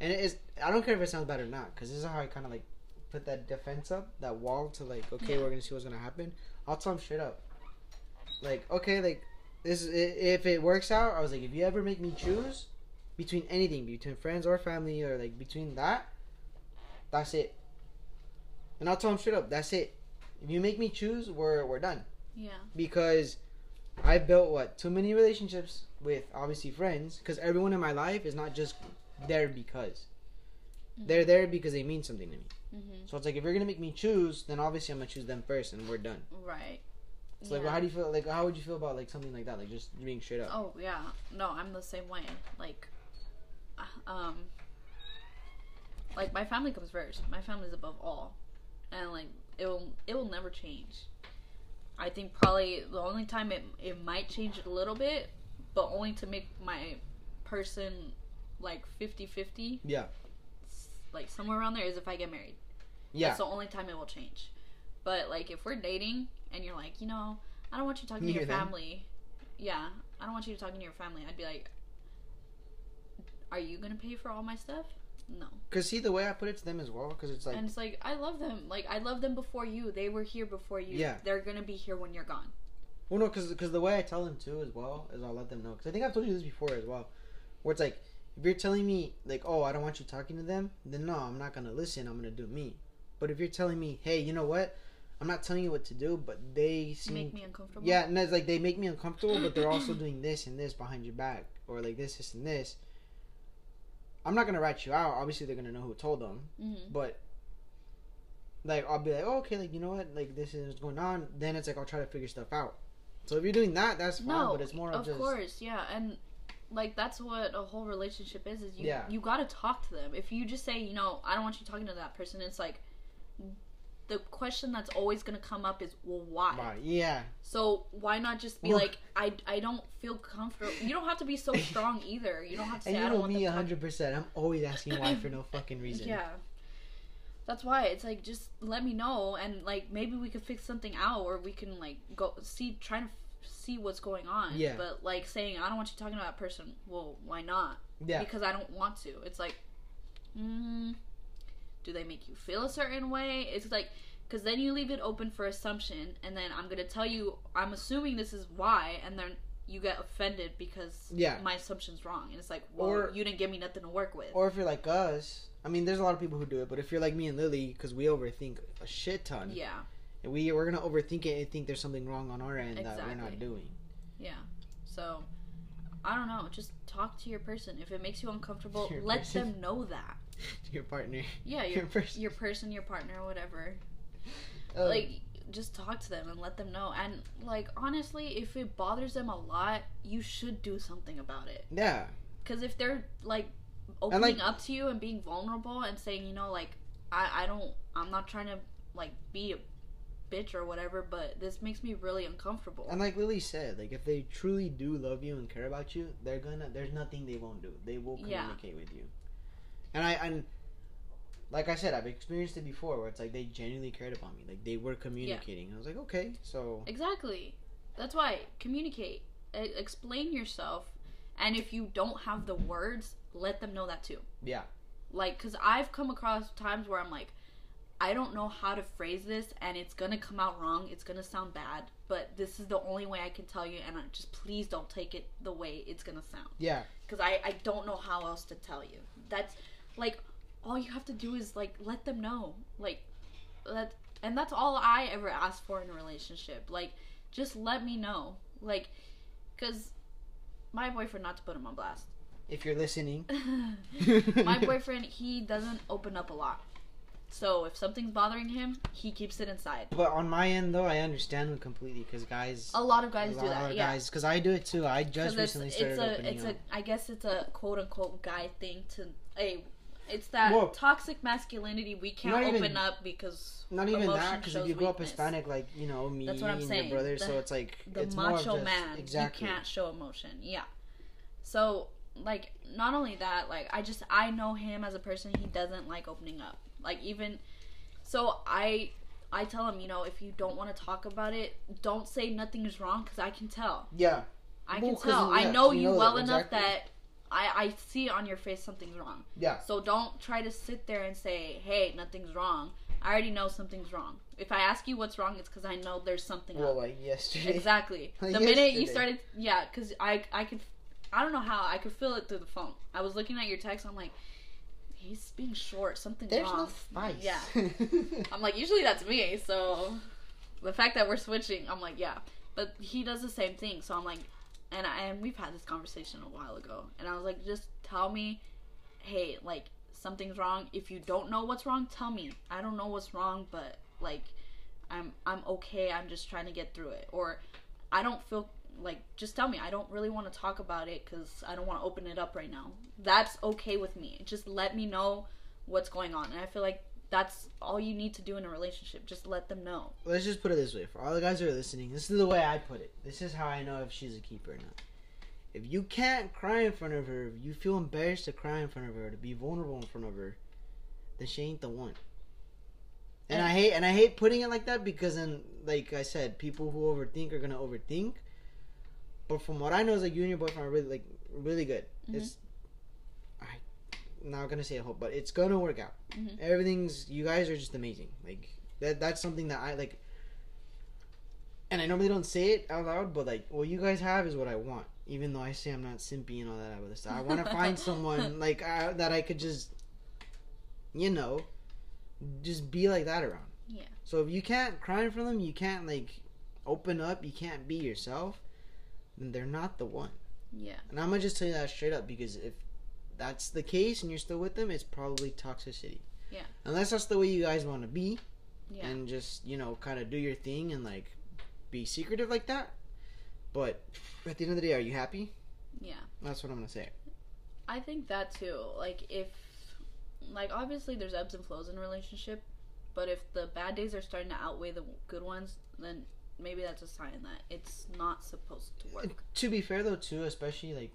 Speaker 1: and it is I don't care if it sounds bad or not because this is how I kind of like put that defense up, that wall to like okay,
Speaker 2: Yeah.
Speaker 1: we're gonna see what's gonna happen. I'll tell them straight up, like okay, like this is if it works out. I was like, if you ever make me choose between anything, between friends or family or like between that, that's it. And I'll tell them straight up, that's it. If you make me choose, we're we're done
Speaker 2: Yeah.
Speaker 1: because I've built what too many relationships with obviously friends because everyone in my life is not just there because they're there because they mean something to me.
Speaker 2: hmm
Speaker 1: So it's like if you're gonna make me choose, then obviously I'm gonna choose them first, and we're done.
Speaker 2: Right.
Speaker 1: It's like,
Speaker 2: Yeah.
Speaker 1: well, how do you feel? Like, how would you feel about like something like that? Like just being straight up.
Speaker 2: Oh yeah, no, I'm the same way. Like, uh, um, like my family comes first. My family's above all, and like it will it will never change. I think probably the only time it it might change a little bit, but only to make my person like 50-50,
Speaker 1: Yeah,
Speaker 2: like somewhere around there is if I get married.
Speaker 1: yeah,
Speaker 2: That's the only time it will change. But like if we're dating and you're like, you know, I don't want you talking to your
Speaker 1: or them?
Speaker 2: family. Yeah, I don't want you to talking to your family. I'd be like, are you gonna pay for all my stuff? No.
Speaker 1: Cause see the way I put it to them as well, because it's like
Speaker 2: and it's like I love them. Like I love them before you. They were here before you.
Speaker 1: Yeah.
Speaker 2: They're gonna be here when you're gone.
Speaker 1: Well, no, because because the way I tell them too as well is I'll let them know because I think I've told you this before as well, where it's like if you're telling me like, oh, I don't want you talking to them, then no, I'm not gonna listen. I'm gonna do me. But if you're telling me, hey, you know what, I'm not telling you what to do, but they seem
Speaker 2: Make me uncomfortable.
Speaker 1: yeah, and it's like they make me uncomfortable, but they're also doing this and this behind your back, or like this, this, and this. I'm not gonna rat you out. Obviously, they're gonna know who told them,
Speaker 2: hmm
Speaker 1: but like I'll be like, oh, okay, like you know what, like this is what's going on. Then it's like I'll try to figure stuff out. So if you're doing that, that's fine.
Speaker 2: No,
Speaker 1: but it's more of,
Speaker 2: of
Speaker 1: just
Speaker 2: course, yeah, and like that's what a whole relationship is. Is you
Speaker 1: Yeah.
Speaker 2: you got to talk to them. If you just say, you know, I don't want you talking to that person, it's like the question that's always gonna come up is, well, why?
Speaker 1: Why? Yeah,
Speaker 2: So why not just be
Speaker 1: Well-
Speaker 2: like, I I don't feel comfortable. You don't have to be so strong either. You don't have to
Speaker 1: and
Speaker 2: say
Speaker 1: you
Speaker 2: I don't
Speaker 1: know me
Speaker 2: them
Speaker 1: hundred percent. I'm always asking why for no fucking reason.
Speaker 2: Yeah. That's why it's like just let me know and like maybe we could fix something out or we can like go see try to see what's going on.
Speaker 1: Yeah.
Speaker 2: But like saying I don't want you talking to that person. Well, why not?
Speaker 1: Yeah.
Speaker 2: Because I don't want to. It's like, mm, do they make you feel a certain way? It's like because then you leave it open for assumption, and then I'm gonna tell you I'm assuming this is why, and then you get offended because
Speaker 1: Yeah.
Speaker 2: my assumption's wrong, and it's like, well,
Speaker 1: Or-
Speaker 2: you didn't give me nothing to work with.
Speaker 1: Or if you're like us, I mean, there's a lot of people who do it, but if you're like me and Lily, because we overthink a shit ton,
Speaker 2: yeah,
Speaker 1: and we we're gonna overthink it and think there's something wrong on our end that we're not doing.
Speaker 2: yeah. So, I don't know. Just talk to your person. If it makes you uncomfortable,
Speaker 1: Your
Speaker 2: let
Speaker 1: person.
Speaker 2: them know that.
Speaker 1: Your partner,
Speaker 2: Yeah,
Speaker 1: your
Speaker 2: your
Speaker 1: person,
Speaker 2: your person, your partner, whatever.
Speaker 1: Oh,
Speaker 2: like just talk to them and let them know and like honestly if it bothers them a lot you should do something about it
Speaker 1: yeah,
Speaker 2: because if they're like opening
Speaker 1: like-
Speaker 2: up to you and being vulnerable and saying you know like i i don't i'm not trying to like be a bitch or whatever but this makes me really uncomfortable
Speaker 1: and like Lily said, like if they truly do love you and care about you, they're gonna. There's nothing they won't do. They will
Speaker 2: Yeah.
Speaker 1: communicate with you. And I and. Like I said, I've experienced it before where it's like they genuinely cared about me. Like they were communicating. Yeah. I was like, okay, so
Speaker 2: exactly that's why communicate E- explain yourself and if you don't have the words let them know that too
Speaker 1: yeah,
Speaker 2: like because i've come across times where i'm like i don't know how to phrase this and it's gonna come out wrong it's gonna sound bad but this is the only way i can tell you and I, just please don't take it the way it's gonna sound
Speaker 1: yeah,
Speaker 2: because I, I don't know how else to tell you that's like all you have to do is like let them know. Like that and that's all i ever ask for in a relationship. Like just let me know. Like because my boyfriend not to put him on blast.
Speaker 1: If you're listening,
Speaker 2: my boyfriend he doesn't open up a lot. So if something's bothering him he keeps it inside.
Speaker 1: But on my end, though, I understand them completely because guys,
Speaker 2: a lot of guys
Speaker 1: a
Speaker 2: do that
Speaker 1: of
Speaker 2: yeah.
Speaker 1: guys, because I do it too. I just recently
Speaker 2: it's
Speaker 1: started
Speaker 2: a
Speaker 1: opening
Speaker 2: it's
Speaker 1: up.
Speaker 2: a i guess it's a quote unquote guy thing to a it's that
Speaker 1: Well-
Speaker 2: toxic masculinity we can't open
Speaker 1: even-
Speaker 2: up because
Speaker 1: Not even that, because if you grow up. Hispanic, like you know me
Speaker 2: That's what I'm
Speaker 1: and
Speaker 2: saying.
Speaker 1: your brother, so it's like
Speaker 2: the
Speaker 1: it's
Speaker 2: macho
Speaker 1: just-
Speaker 2: man
Speaker 1: Exactly.
Speaker 2: you can't show emotion yeah so like not only that like i just i know him as a person he doesn't like opening up like even so i i tell him you know if you don't want to talk about it don't say nothing is wrong because i can tell
Speaker 1: Yeah,
Speaker 2: i
Speaker 1: Well,
Speaker 2: can tell i know
Speaker 1: you
Speaker 2: you
Speaker 1: know
Speaker 2: well
Speaker 1: that,
Speaker 2: enough
Speaker 1: exactly.
Speaker 2: that I, I see on your face something's wrong.
Speaker 1: yeah,
Speaker 2: So don't try to sit there and say, "Hey, nothing's wrong." I already know something's wrong. If I ask you what's wrong, it's because I know there's something
Speaker 1: well,
Speaker 2: up.
Speaker 1: like yesterday.
Speaker 2: Exactly. The
Speaker 1: Like
Speaker 2: minute you started, yeah, because I I could, I don't know how I could feel it through the phone. I was looking at your text. I'm like, he's being short. Something's
Speaker 1: There's
Speaker 2: wrong.
Speaker 1: no spice.
Speaker 2: Yeah. I'm like, usually that's me. So the fact that we're switching, I'm like, yeah. But he does the same thing. So I'm like, and I, and we've had this conversation a while ago, and I was like, just tell me, hey, like something's wrong. If you don't know what's wrong, tell me. I don't know what's wrong, but like, I'm I'm okay. I'm just trying to get through it, or I don't feel like just tell me. I don't really want to talk about it because I don't want to open it up right now. That's okay with me. Just let me know what's going on, and I feel like that's all you need to do in a relationship. Just let them know.
Speaker 1: Let's just put it this way: for all the guys that are listening, this is the way I put it. This is how I know if she's a keeper or not. If you can't cry in front of her, if you feel embarrassed to cry in front of her, to be vulnerable in front of her, then she ain't the one. And I hate and I hate putting it like that because then, like I said, people who overthink are gonna overthink. But from what I know, is like you and your boyfriend are really like really good.
Speaker 2: Mhm.
Speaker 1: It's not gonna say I hope, but it's gonna work out.
Speaker 2: Mhm.
Speaker 1: Everything's you guys are just amazing. Like that that's something that I like. And I normally don't say it out loud, but like what you guys have is what I want. Even though I say I'm not simpy and all that other stuff, I want to find someone like that I could just, you know, just be like that around.
Speaker 2: Yeah.
Speaker 1: So if you can't cry in front of them, you can't like open up, you can't be yourself, then they're not the one.
Speaker 2: Yeah.
Speaker 1: And I'm gonna just tell you that straight up because if that's the case and you're still with them, it's probably toxicity.
Speaker 2: Yeah.
Speaker 1: Unless that's the way you guys want to be
Speaker 2: Yeah.
Speaker 1: and just you know kind of do your thing and like be secretive like that. But at the end of the day, are you happy?
Speaker 2: Yeah.
Speaker 1: That's what I'm gonna say.
Speaker 2: I think that too. Like if like obviously there's ebbs and flows in a relationship, but if the bad days are starting to outweigh the good ones, then maybe that's a sign that it's not supposed to work.
Speaker 1: To be fair though, too, especially like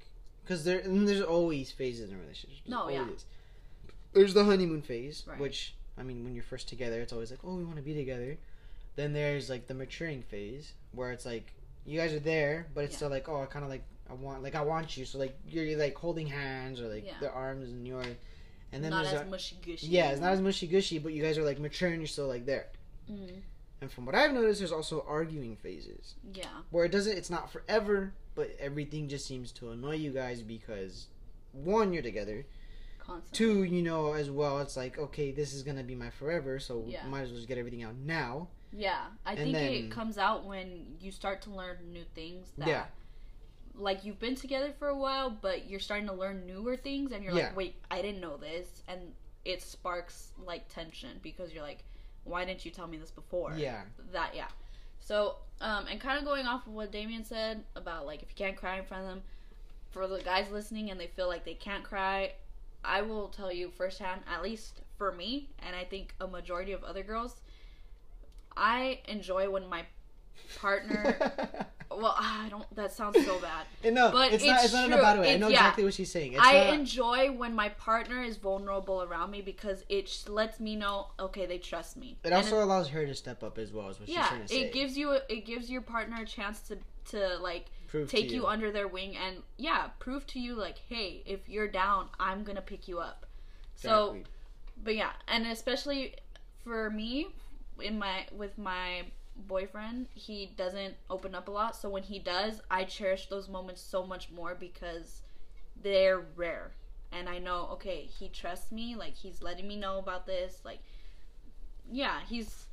Speaker 1: because there and there's always phases in a relationship. There's
Speaker 2: No, yeah.
Speaker 1: There's the honeymoon phase,
Speaker 2: Right.
Speaker 1: which I mean, when you're first together, it's always like, oh, we want to be together. Then there's like the maturing phase where it's like you guys are there, but it's
Speaker 2: Yeah.
Speaker 1: still like, oh, I kind of like I want like I want you, so like you're like holding hands or like
Speaker 2: Yeah.
Speaker 1: their arms and your, and then
Speaker 2: not
Speaker 1: there's
Speaker 2: as mushy gushy.
Speaker 1: yeah, it's not as mushy gushy, but you guys are like mature and you're still like there.
Speaker 2: Mm.
Speaker 1: And from what I've noticed, there's also arguing phases
Speaker 2: Yeah.
Speaker 1: where it doesn't. It's not forever, but everything just seems to annoy you guys because one, you're together.
Speaker 2: Constantly.
Speaker 1: Two, you know as well. It's like okay, this is gonna be my forever, so
Speaker 2: Yeah.
Speaker 1: might as well just get everything out now.
Speaker 2: Yeah, I
Speaker 1: And
Speaker 2: think
Speaker 1: then-
Speaker 2: it comes out when you start to learn new things that
Speaker 1: Yeah.
Speaker 2: like you've been together for a while, but you're starting to learn newer things and you're
Speaker 1: Yeah.
Speaker 2: like, "Wait, I didn't know this." And it sparks like tension because you're like, "Why didn't you tell me this before?"
Speaker 1: Yeah,
Speaker 2: That yeah. So, um and kind of going off of what Damien said about like if you can't cry in front of them, for the guys listening and they feel like they can't cry, I will tell you firsthand, at least for me, and I think a majority of other girls, I enjoy when my partner. well, I don't. That sounds so bad.
Speaker 1: no,
Speaker 2: But
Speaker 1: it's, not.
Speaker 2: it's
Speaker 1: It's not in a bad way. I
Speaker 2: It's-
Speaker 1: know
Speaker 2: yeah.
Speaker 1: exactly what she's saying. It's
Speaker 2: I
Speaker 1: not,
Speaker 2: enjoy when my partner is vulnerable around me because it lets me know, okay, they trust me.
Speaker 1: It
Speaker 2: And
Speaker 1: also allows her to step up as well. Is what she's
Speaker 2: yeah,
Speaker 1: trying to say.
Speaker 2: it gives you it gives your partner a chance to to like
Speaker 1: Prove
Speaker 2: take you. under their wing and yeah, prove to you like, hey, if you're down, I'm gonna pick you up.
Speaker 1: Exactly.
Speaker 2: So but yeah, and especially for me, in my with my boyfriend, he doesn't open up a lot. So when he does, I cherish those moments so much more because they're rare. And I know, okay, he trusts me. Like he's letting me know about this. Like, yeah, he's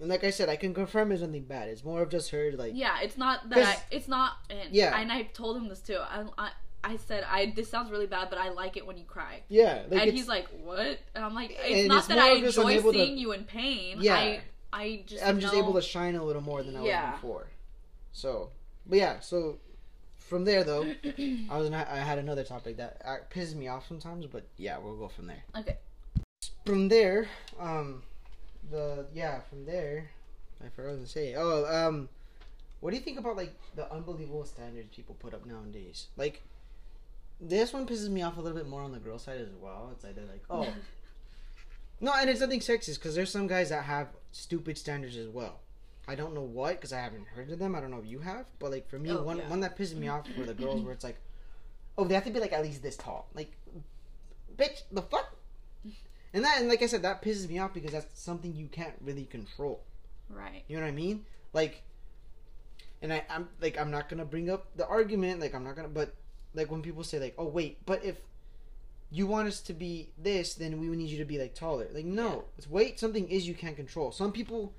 Speaker 1: And like I said, I can confirm it's nothing bad. It's more of just her like
Speaker 2: yeah. It's not that I, it's not. And,
Speaker 1: Yeah.
Speaker 2: and I told him this too. I, I I said I this sounds really bad, but I like it when you cry.
Speaker 1: yeah. Like
Speaker 2: and he's like, "What?" And I'm like, "It's not
Speaker 1: it's
Speaker 2: that I
Speaker 1: of just I'm
Speaker 2: enjoy
Speaker 1: able to-
Speaker 2: seeing you in pain.
Speaker 1: Yeah.
Speaker 2: I, I just
Speaker 1: I'm just able to shine a little more than I
Speaker 2: Yeah.
Speaker 1: was before. So, but yeah. So from there though, I was I had another topic that uh, pisses me off sometimes. But yeah, we'll go from there.
Speaker 2: Okay.
Speaker 1: From there, um, the yeah, from there, I forgot to say. Oh, um, what do you think about like the unbelievable standards people put up nowadays? Like, this one pisses me off a little bit more on the girl side as well. It's like they're like, oh, no, and it's nothing sexist because there's some guys that have stupid standards as well. I don't know what because I haven't heard of them. I don't know if you have, but like for me,
Speaker 2: Oh,
Speaker 1: one
Speaker 2: yeah.
Speaker 1: one that pisses me off were the girls where it's like, oh, they have to be like at least this tall. Like, bitch, the fuck. And that, and like I said, that pisses me off because that's something you can't really control.
Speaker 2: right.
Speaker 1: You know what I mean? Like, and I, I'm like, I'm not gonna bring up the argument. Like, I'm not gonna. But like when people say like, oh wait, but if you want us to be this, then we would need you to be like taller. Like, no,
Speaker 2: Yeah.
Speaker 1: it's weight. Something is you can't control. Some people,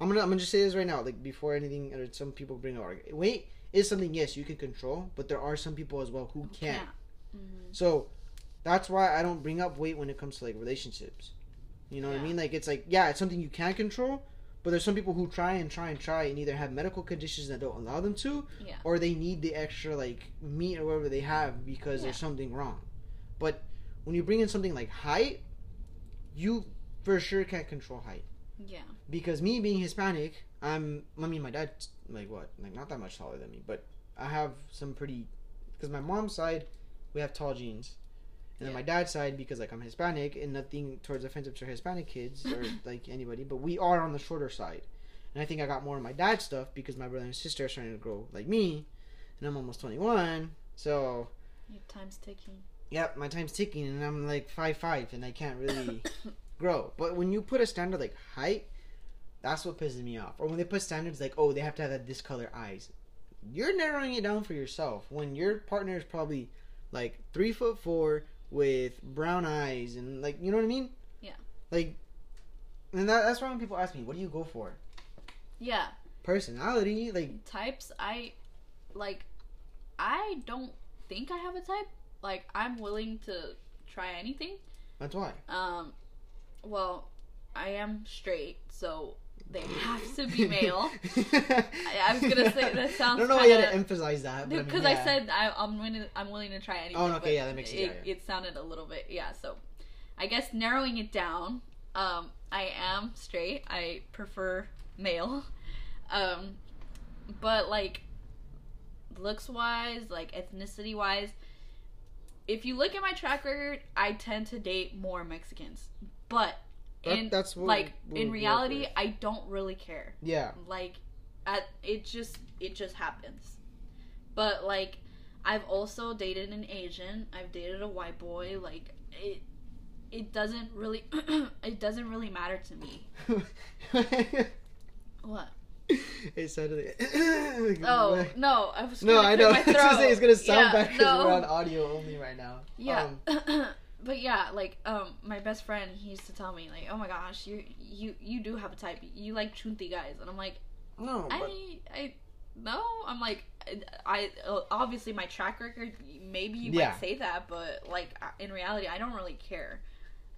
Speaker 1: I'm gonna, I'm gonna just say this right now. Like before anything, or some people bring up. Weight is something yes you can control, but there are some people as well who can't.
Speaker 2: Mhm.
Speaker 1: So that's why I don't bring up weight when it comes to like relationships. You know what I mean? Like it's like yeah, it's something you can control, but there's some people who try and try and try and either have medical conditions that don't allow them to,
Speaker 2: Yeah.
Speaker 1: or they need the extra like meat or whatever they have because there's something wrong. But when you bring in something like height, you for sure can't control height
Speaker 2: Yeah.
Speaker 1: because me being Hispanic, I'm. I mean, my dad's like what, like not that much taller than me, but I have some pretty. Because my mom's side, we have tall genes, and then my dad's side, because like I'm Hispanic, and nothing towards offensive to Hispanic kids or like anybody, but we are on the shorter side, and I think I got more of my dad's stuff because my brother and sister are starting to grow like me, and I'm almost 21, so
Speaker 2: Your time's ticking.
Speaker 1: Yep, my time's ticking, and I'm like five five, and I can't really grow. But when you put a standard like height, that's what pisses me off. Or when they put standards like, oh, they have to have that this color eyes. You're narrowing it down for yourself when your partner is probably like three foot four with brown eyes and like you know what I mean?
Speaker 2: Yeah.
Speaker 1: Like, and that, that's why when people ask me, what do you go for?
Speaker 2: Yeah.
Speaker 1: Personality, like
Speaker 2: Types. I like. I don't think I have a type. Like I'm willing to try anything.
Speaker 1: that's why.
Speaker 2: Um. Well, I am straight, so they have to be male. I, I was gonna say that
Speaker 1: I
Speaker 2: sounds.
Speaker 1: don't know why you had to emphasize that. but I mean,
Speaker 2: because
Speaker 1: yeah.
Speaker 2: I said I, I'm willing. I'm willing to try anything.
Speaker 1: Oh, okay, yeah, that makes sense,
Speaker 2: It, it sounded a little bit, yeah. So, I guess narrowing it down, um, I am straight. I prefer male, um, but like looks wise, like ethnicity wise, if you look at my track record, I tend to date more Mexicans, but.
Speaker 1: That-
Speaker 2: in,
Speaker 1: that's
Speaker 2: like
Speaker 1: we-
Speaker 2: in reality. I don't really care
Speaker 1: Yeah.
Speaker 2: like at it just it just happens but like i've also dated an asian i've dated a white boy like it it doesn't really it doesn't really matter to me What?
Speaker 1: It sounded like.
Speaker 2: Oh no, I was
Speaker 1: No, I know.
Speaker 2: my
Speaker 1: I was gonna say it's gonna sound
Speaker 2: Yeah,
Speaker 1: bad because
Speaker 2: no.
Speaker 1: we're on audio only right now.
Speaker 2: Yeah.
Speaker 1: Um,
Speaker 2: but yeah, like um my best friend he used to tell me like, "Oh my gosh, you you you do have a type. You like chunty guys." And I'm like,
Speaker 1: no, but
Speaker 2: "I I no." I'm like I, I obviously my track record maybe you
Speaker 1: Yeah.
Speaker 2: might say that, but like in reality I don't really care.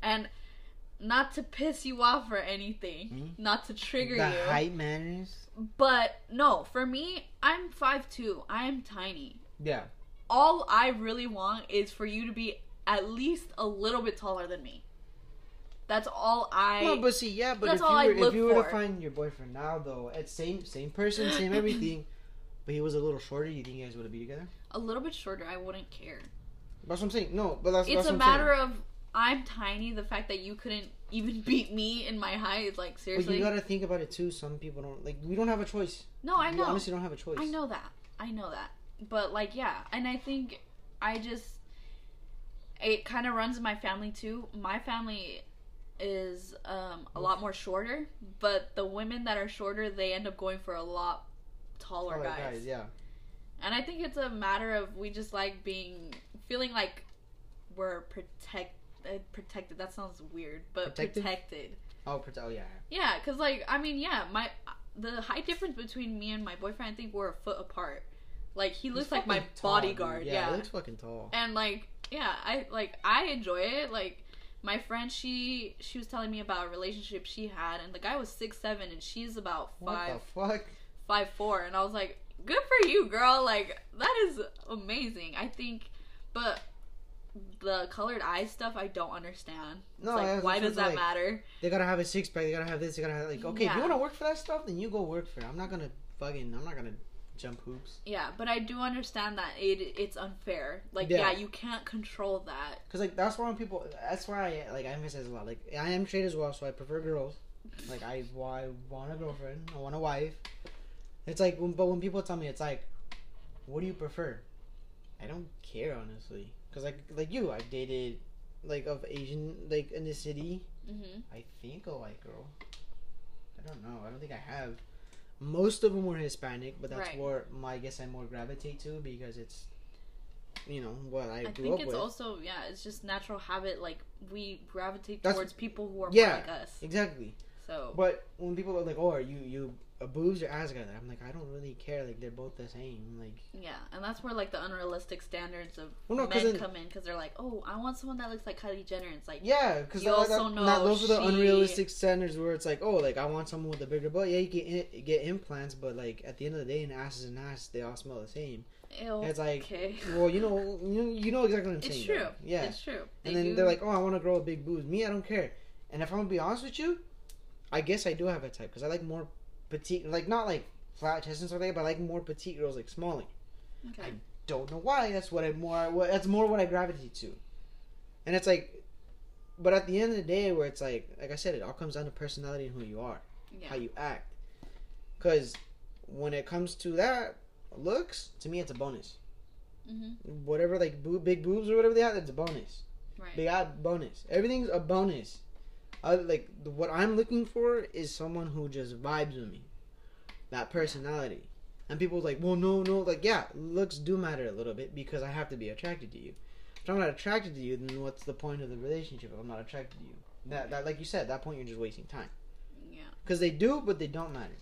Speaker 2: And not to piss you off or anything,
Speaker 1: Mhm.
Speaker 2: not to trigger
Speaker 1: the
Speaker 2: you.
Speaker 1: height matters.
Speaker 2: But no, for me, I'm 5'2. I'm tiny.
Speaker 1: Yeah.
Speaker 2: All I really want is for you to be at least a little bit taller than me. That's all I.
Speaker 1: no, but see, yeah, but if you
Speaker 2: I
Speaker 1: were if you were
Speaker 2: for.
Speaker 1: to find your boyfriend now though, it's same same person, same everything, but he was a little shorter, you think you guys would be together?
Speaker 2: a little bit shorter, I wouldn't care.
Speaker 1: That's what I'm saying. No, but that's
Speaker 2: It's
Speaker 1: that's
Speaker 2: a matter of I'm tiny. The fact that you couldn't even beat me in my height is like
Speaker 1: But
Speaker 2: seriously.
Speaker 1: you gotta think about it too. Some people don't like. We don't have a choice.
Speaker 2: no, I know.
Speaker 1: We honestly don't have a choice.
Speaker 2: I know that. I know that. But like yeah, and I think I just it kind of runs in my family too. My family is um a lot more shorter, but the women that are shorter, they end up going for a lot taller
Speaker 1: Taller
Speaker 2: guys.
Speaker 1: yeah.
Speaker 2: And I think it's a matter of we just like being feeling like we're protect uh, protected. That sounds weird, but
Speaker 1: Protected?
Speaker 2: protected.
Speaker 1: Oh, protect. Oh, yeah.
Speaker 2: Yeah, because like I mean, yeah, my the height difference between me and my boyfriend, I think we're a foot apart. Like he looks like my
Speaker 1: tall, dude.
Speaker 2: bodyguard.
Speaker 1: Yeah,
Speaker 2: Yeah,
Speaker 1: he looks fucking tall.
Speaker 2: and like yeah, I like I enjoy it. Like my friend, she she was telling me about a relationship she had, and the guy was six seven, and she's about
Speaker 1: What
Speaker 2: five
Speaker 1: the fuck?
Speaker 2: five four, and I was like, good for you, girl. Like that is amazing. I think, but the colored eyes stuff, I don't understand. It's
Speaker 1: No,
Speaker 2: like,
Speaker 1: that's-
Speaker 2: why does that
Speaker 1: like-
Speaker 2: matter?
Speaker 1: They gotta have a six pack. They gotta have this. They gotta have like. Okay, if you wanna work for that stuff, then you go work for it. I'm not gonna fucking. I'm not gonna jump hoops.
Speaker 2: Yeah, but I do understand that it it's unfair. Like,
Speaker 1: Yeah.
Speaker 2: yeah, you can't control that.
Speaker 1: Cause like that's why people. That's why I like I emphasize a lot. Like I am straight as well, so I prefer girls. Like I, I want a girlfriend. I want a wife. It's like, but when people tell me, it's like, what do you prefer? I don't care honestly. Cause like like you, I've dated like of Asian like in the city.
Speaker 2: hmm
Speaker 1: I think a white girl. I don't know. I don't think I have. Most of them were Hispanic, but that's
Speaker 2: Right.
Speaker 1: where my I guess I more gravitate to because it's, you know, what I,
Speaker 2: I
Speaker 1: grew
Speaker 2: think
Speaker 1: up
Speaker 2: it's
Speaker 1: with.
Speaker 2: also yeah, it's just natural habit. Like we gravitate
Speaker 1: That's-
Speaker 2: towards people who are
Speaker 1: yeah.
Speaker 2: more like us.
Speaker 1: exactly.
Speaker 2: So
Speaker 1: But when people are like, "Oh, are you you a boobs or ass guy?" I'm like, I don't really care. Like they're both the same. Like
Speaker 2: yeah, and that's where like the unrealistic standards of
Speaker 1: Well, no,
Speaker 2: men
Speaker 1: then-
Speaker 2: come in because they're like, oh, I want someone that looks like Kylie Jenner. It's like
Speaker 1: yeah, because
Speaker 2: You also know
Speaker 1: those are the unrealistic standards where it's like, oh, like I want someone with a bigger butt. Yeah, you can i- get implants, but like at the end of the day, an ass is an ass. They all smell the same.
Speaker 2: ew,
Speaker 1: It's like,
Speaker 2: okay,
Speaker 1: well, you know, you know, you know exactly what I'm saying.
Speaker 2: it's true.
Speaker 1: though. Yeah.
Speaker 2: it's true. They
Speaker 1: and then
Speaker 2: do-
Speaker 1: they're like, "Oh, I want a girl with big boobs." Me, I don't care. And if I'm gonna be honest with you, I guess I do have a type because I like more petite, like not like flat chest and stuff like that, but I like more petite girls, like smallie.
Speaker 2: okay.
Speaker 1: I don't know why. That's what I more. What, that's more what I gravitate to. And it's like, but at the end of the day, where it's like, like I said, it all comes down to personality and who you are,
Speaker 2: Yeah.
Speaker 1: how you act. Because when it comes to that, looks to me, it's a bonus.
Speaker 2: hmm
Speaker 1: Whatever, like boob, big boobs or whatever they have, it's a bonus.
Speaker 2: Right.
Speaker 1: They got bonus. Everything's a bonus. I, like what I'm looking for is someone who just vibes with me. That personality. And people like, well, no, no, like yeah, looks do matter a little bit because I have to be attracted to you. If I'm not attracted to you, then what's the point of the relationship? If I'm not attracted to you, that, that like you said, at that point you're just wasting time.
Speaker 2: Yeah.
Speaker 1: Because they do, but they don't matter.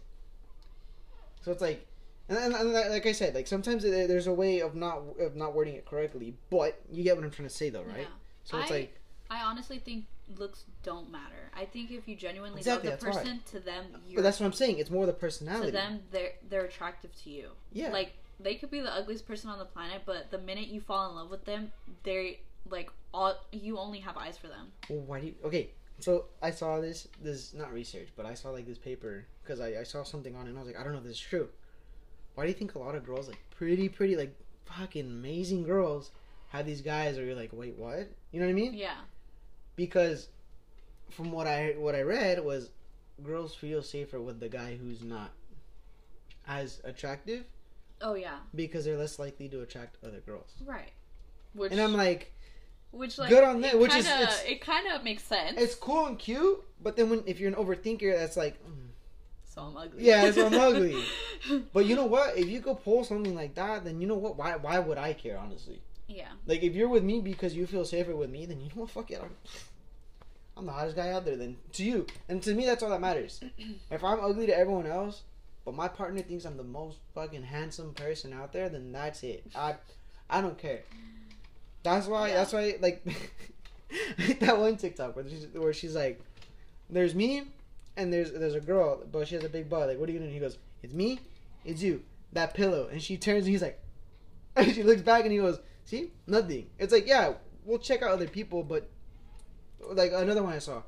Speaker 1: So it's like, and, and, and like I said, like sometimes there's a way of not of not wording it correctly, but you get what I'm trying to say, though, right?
Speaker 2: Yeah.
Speaker 1: So it's
Speaker 2: I-
Speaker 1: like.
Speaker 2: I honestly think looks don't matter. I think if you genuinely
Speaker 1: Exactly,
Speaker 2: love the person, to them, you're
Speaker 1: But that's what I'm saying. It's more the personality.
Speaker 2: to them they're they're attractive to you.
Speaker 1: Yeah.
Speaker 2: Like they could be the ugliest person on the planet, but the minute you fall in love with them, they like all you only have eyes for them.
Speaker 1: Well, why do you? Okay, so I saw this. This not research, but I saw like this paper because I, I saw something on it. and I was like, I don't know if this is true. Why do you think a lot of girls, like pretty, pretty, like fucking amazing girls, have these guys where you're like, wait, what? You know what I mean?
Speaker 2: Yeah.
Speaker 1: Because from what I what I read was girls feel safer with the guy who's not as attractive
Speaker 2: Oh yeah.
Speaker 1: because they're less likely to attract other girls.
Speaker 2: Right. Which
Speaker 1: And I'm like,
Speaker 2: which like
Speaker 1: good on that,
Speaker 2: it
Speaker 1: which is-
Speaker 2: kinda,
Speaker 1: it's-
Speaker 2: it kind of makes sense.
Speaker 1: it's cool and cute, but then when if you're an overthinker, that's like. mm,
Speaker 2: so I'm ugly.
Speaker 1: Yeah, so I'm ugly. But you know what? If you could pull something like that, then you know what? Why why would I care? Honestly,
Speaker 2: yeah.
Speaker 1: like if you're with me because you feel safer with me, then you know what? Fuck it. I'm, I'm the hottest guy out there. Then to you and to me, that's all that matters. if I'm ugly to everyone else, but my partner thinks I'm the most fucking handsome person out there, then that's it. I I don't care. That's why.
Speaker 2: Yeah.
Speaker 1: That's why. Like that one TikTok where she's, where she's like, "There's me, and there's there's a girl, but she has a big butt. Like, what are you gonna do?" He goes, "It's me, it's you, that pillow." And she turns and he's like, and she looks back and he goes, "See, nothing." It's like, yeah, we'll check out other people, but like another one I saw,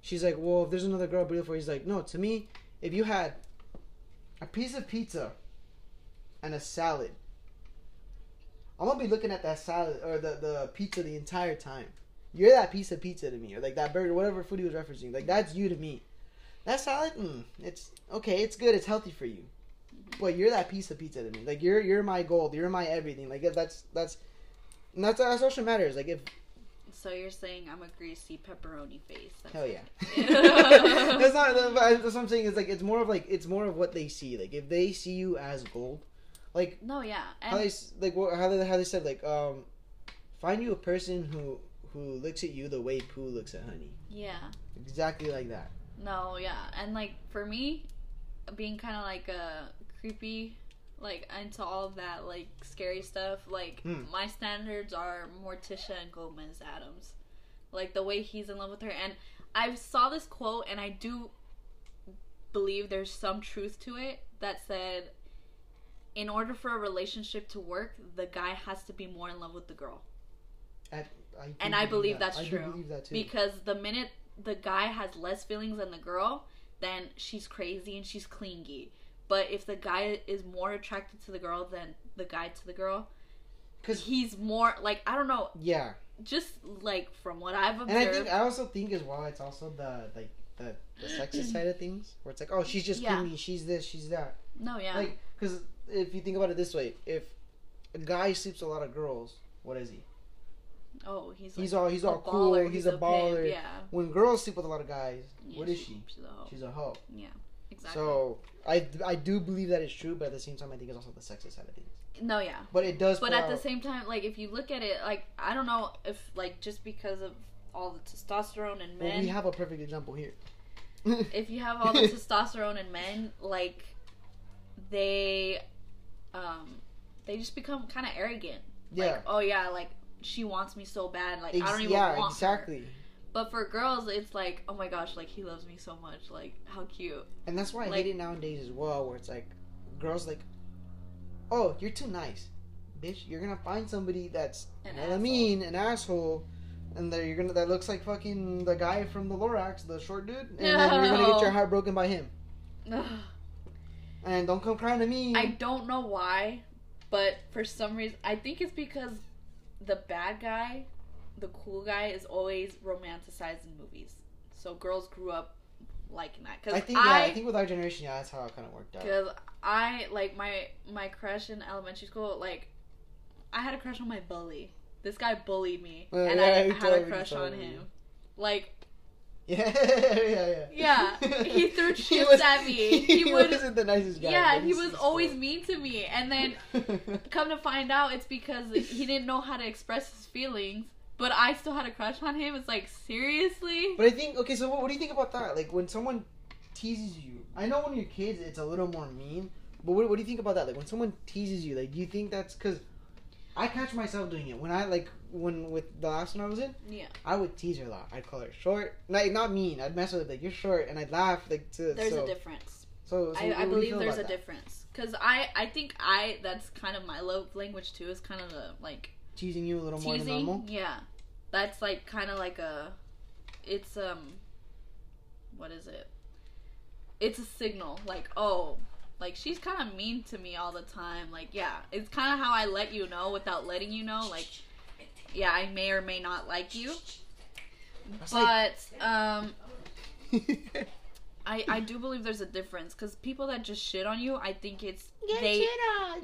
Speaker 1: she's like, "Well, if there's another girl beautiful," he's like, "No, to me, if you had a piece of pizza and a salad." I'm gonna be looking at that salad or the, the pizza the entire time. You're that piece of pizza to me, or like that burger, whatever food he was referencing. Like that's you to me. That salad, mm, it's okay. It's good. It's healthy for you. But you're that piece of pizza to me. Like you're you're my gold. You're my everything. Like that's that's and that's that's what matters. Like if
Speaker 2: So you're saying I'm a greasy pepperoni face? That's
Speaker 1: hell yeah. that's not. That's what I'm saying. Is like it's more of like it's more of what they see. Like if they see you as gold, like
Speaker 2: no, yeah,
Speaker 1: how they like how they how they said like um find you a person who who looks at you the way Pooh looks at Honey.
Speaker 2: yeah,
Speaker 1: Exactly like that.
Speaker 2: no, yeah, and like for me, being kind of like a creepy, like into all that like scary stuff. Like
Speaker 1: Hmm.
Speaker 2: my standards are Morticia and Gomez Addams, like the way he's in love with her. And I saw this quote, and I do believe there's some truth to it that said. In order for a relationship to work, the guy has to be more in love with the girl.
Speaker 1: At, I
Speaker 2: And I believe
Speaker 1: that.
Speaker 2: that's
Speaker 1: I
Speaker 2: true.
Speaker 1: believe that.
Speaker 2: Because the minute the guy has less feelings than the girl, then she's crazy and she's clingy. But if the guy is more attracted to the girl than the guy to the girl,
Speaker 1: because
Speaker 2: he's more like I don't know,
Speaker 1: yeah,
Speaker 2: just like from what I've
Speaker 1: and. I think I also think as well it's also the like the the sexist side of things where it's like oh she's just
Speaker 2: Yeah.
Speaker 1: clingy, she's this, she's that.
Speaker 2: no, yeah,
Speaker 1: Like because if you think about it this way, if a guy sleeps a lot of girls, what is he?
Speaker 2: oh, he's
Speaker 1: He's all he's
Speaker 2: a
Speaker 1: all cool.
Speaker 2: baller,
Speaker 1: He's, a
Speaker 2: pimp,
Speaker 1: baller.
Speaker 2: yeah.
Speaker 1: When girls sleep with a lot of guys,
Speaker 2: Yeah,
Speaker 1: what is she?
Speaker 2: She's a hoe.
Speaker 1: She's a hoe.
Speaker 2: Yeah, exactly.
Speaker 1: So I I do believe that is true, but at the same time I think it's also the sexist side of things.
Speaker 2: no, yeah.
Speaker 1: But it does.
Speaker 2: But at the same time, like if you look at it, like I don't know if like just because of all the testosterone in
Speaker 1: well,
Speaker 2: men,
Speaker 1: we have a perfect example here.
Speaker 2: if you have all the testosterone in men, like they, um, they just become kind of arrogant.
Speaker 1: yeah.
Speaker 2: Like, oh yeah, like she wants me so bad, like I don't even want.
Speaker 1: yeah,
Speaker 2: want her. But for girls, it's like, oh my gosh, like he loves me so much, like how cute.
Speaker 1: And that's why I
Speaker 2: Like-
Speaker 1: hate it nowadays as well, where it's like, girls like, oh, you're too nice, bitch. You're gonna find somebody that's
Speaker 2: An
Speaker 1: hella mean, an asshole, and that you're gonna that looks like fucking the guy from the Lorax, the short dude, and then you're gonna get your heart broken by him. And don't come crying to me.
Speaker 2: I don't know why, but for some reason, I think it's because the bad guy, the cool guy, is always romanticized in movies. So girls grew up liking that. Because
Speaker 1: I think yeah, I think with our generation, yeah, that's how it kind of worked out.
Speaker 2: Because I like my my crush in elementary school. Like, I had a crush on my bully. This guy bullied me,
Speaker 1: Uh,
Speaker 2: and
Speaker 1: yeah,
Speaker 2: I had a crush on him. Like,
Speaker 1: Yeah, yeah, yeah.
Speaker 2: Yeah, he threw
Speaker 1: He
Speaker 2: chips
Speaker 1: was-
Speaker 2: at me.
Speaker 1: He,
Speaker 2: He would-
Speaker 1: wasn't the nicest guy.
Speaker 2: yeah, he was always
Speaker 1: cool.
Speaker 2: mean to me, and then come to find out, it's because he didn't know how to express his feelings. But I still had a crush on him. It's like seriously.
Speaker 1: But I think okay. So what, what do you think about that? Like when someone teases you, I know when you're kids it's a little more mean. But what, what do you think about that? Like when someone teases you, like do you think that's because I catch myself doing it when I like when with the last one I was in,
Speaker 2: Yeah,
Speaker 1: I would tease her a lot. I'd call her short, like not mean. I'd mess with her like you're short, and I'd laugh like to.
Speaker 2: there's
Speaker 1: so,
Speaker 2: a difference.
Speaker 1: So, so
Speaker 2: I,
Speaker 1: what
Speaker 2: I believe there's a
Speaker 1: that?
Speaker 2: difference because I I think I that's kind of my love language too. Is kind of the like
Speaker 1: Teasing you a little more than normal.
Speaker 2: Yeah, that's like kind of like a, it's um, what is it? It's a signal like oh, like she's kind of mean to me all the time. Like yeah, it's kind of how I let you know without letting you know. Like yeah, I may or may not like you,
Speaker 1: That's like-
Speaker 2: but um. I, I do believe there's a difference because people that just shit on you, I think it's they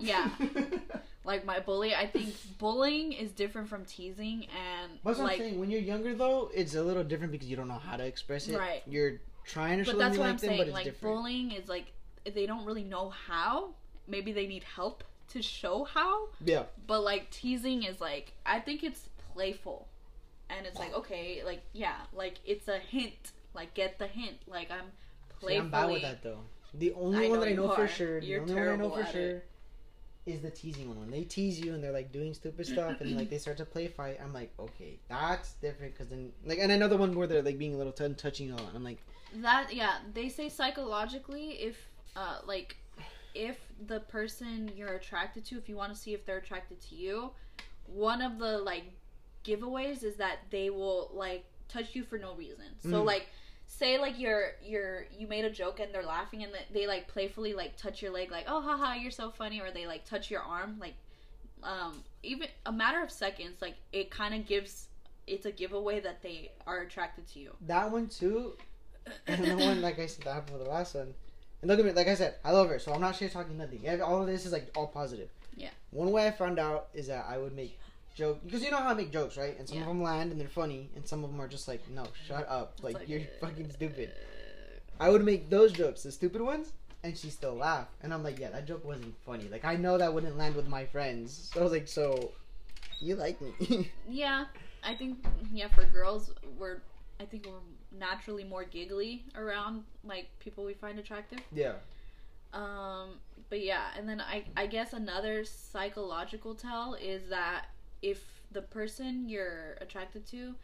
Speaker 2: yeah. like my bully. I think bullying is different from teasing and
Speaker 1: That's what
Speaker 2: like
Speaker 1: I'm saying. When you're younger, though, it's a little different because you don't know how to express it.
Speaker 2: Right.
Speaker 1: You're trying to show
Speaker 2: But that's what
Speaker 1: like
Speaker 2: I'm
Speaker 1: them,
Speaker 2: saying.
Speaker 1: but
Speaker 2: Like
Speaker 1: different.
Speaker 2: bullying is like they don't really know how. Maybe they need help to show how.
Speaker 1: Yeah.
Speaker 2: But like teasing is like I think it's playful, and it's like okay, like yeah, like it's a hint. Like get the hint. Like I'm
Speaker 1: See. I'm bad with that though. The only one that I know for sure, the only one I know for sure. Is the teasing one. When they tease you and they're like doing stupid stuff and like they start to play fight, I'm like, okay, that's different. Because then, like, and another one where they're like being a little t- touching on. I'm like,
Speaker 2: That yeah, they say psychologically if uh like if the person you're attracted to, if you want to see if they're attracted to you, one of the like giveaways is that they will like touch you for no reason. So
Speaker 1: Mm.
Speaker 2: like say like you're you're you made a joke and they're laughing and they, they like playfully like touch your leg like oh haha you're so funny or they like touch your arm like um even a matter of seconds like it kind of gives it's a giveaway that they are attracted to you.
Speaker 1: that one too. And the one, like I said, that happened with the last one. And look at me, like I said, I love her, so I'm not shit talking nothing. All of this is like all positive.
Speaker 2: Yeah.
Speaker 1: One way I found out is that I would make joke because you know how I make jokes, right? And some
Speaker 2: Yeah.
Speaker 1: of them land and they're funny, and some of them are just like, no, shut up,
Speaker 2: It's
Speaker 1: like, you're
Speaker 2: uh,
Speaker 1: fucking stupid. I would make those jokes, the stupid ones, and she still laugh. And I'm like, yeah, that joke wasn't funny. Like I know that wouldn't land with my friends. So I was like, so you like me?
Speaker 2: Yeah, I think yeah for girls we're I think we're naturally more giggly around like people we find attractive.
Speaker 1: yeah.
Speaker 2: Um, but yeah, and then I I guess another psychological tell is that if the person you're attracted to,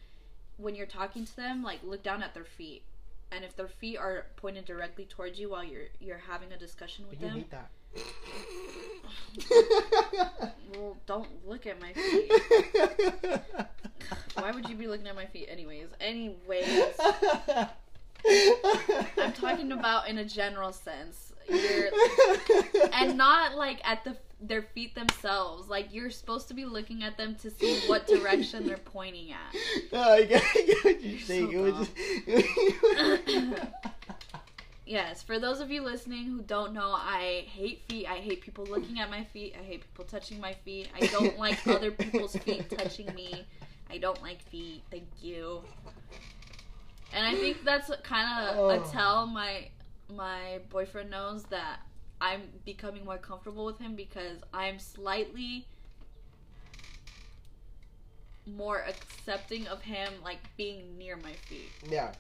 Speaker 2: when you're talking to them, like look down at their feet, and if their feet are pointed directly towards you while you're you're having a discussion with
Speaker 1: you
Speaker 2: them,
Speaker 1: hate that.
Speaker 2: well, don't look at my feet. Why would you be looking at my feet, anyways? Anyways. I'm talking about in a general sense. You're and not like at the their feet themselves. Like you're supposed to be looking at them to see what direction they're pointing at.
Speaker 1: No, I get, I get what you're saying.
Speaker 2: So
Speaker 1: it was just.
Speaker 2: Yes, for those of you listening who don't know, I hate feet. I hate people looking at my feet. I hate people touching my feet. I don't like other people's feet touching me. I don't like feet. Thank you. And I think that's kind of
Speaker 1: Oh.
Speaker 2: a tell my my boyfriend knows that I'm becoming more comfortable with him because I'm slightly more accepting of him like being near my feet.
Speaker 1: yeah.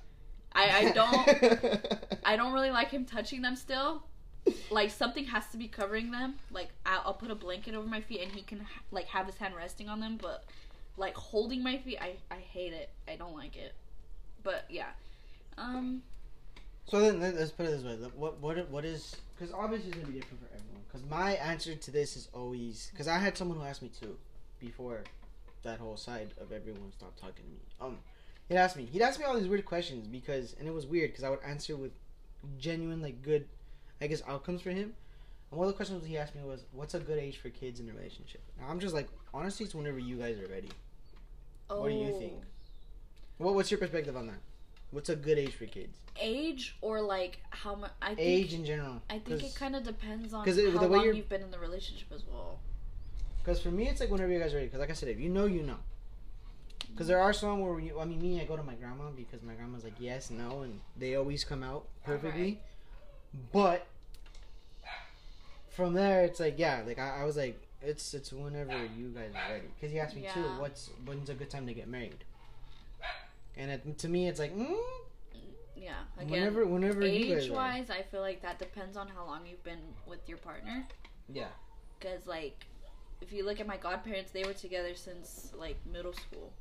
Speaker 2: I, I don't I don't really like him touching them still. Like something has to be covering them. Like I'll, I'll put a blanket over my feet and he can ha- like have his hand resting on them. But like holding my feet, I I hate it. I don't like it. But yeah, um,
Speaker 1: So then let- let's put it this way: what what what is? Because obviously it's gonna be different for everyone. Because my answer to this is always because I had someone who asked me too before that whole side of everyone stopped talking to me. Um, he'd ask me he'd ask me all these weird questions because and it was weird because I would answer with genuine like good, I guess outcomes for him. And one of the questions he asked me was, "What's a good age for kids in a relationship?" Now I'm just like, honestly, it's whenever you guys are ready. What do you
Speaker 2: oh,
Speaker 1: think? What what's your perspective on that? What's a good age for kids?
Speaker 2: Age or like how much? I think
Speaker 1: Age in general.
Speaker 2: I think it kind of depends on
Speaker 1: it-
Speaker 2: how long you've been in the relationship as well.
Speaker 1: Because for me, it's like whenever you guys are ready. Because like I said, if you know, you know. Because there are some where you, I mean, me, I go to my grandma because my grandma's like yes, no, and they always come out perfectly. But from there, it's like yeah, like I, I was like, it's it's whenever you guys are ready. Because he asked me too, what's when's a good time to get married? And it, to me, it's like mm,
Speaker 2: Yeah, again,
Speaker 1: whenever whenever
Speaker 2: age-wise, I feel like that depends on how long you've been with your partner.
Speaker 1: Yeah.
Speaker 2: Because, like, if you look at my godparents, they were together since, like, middle school.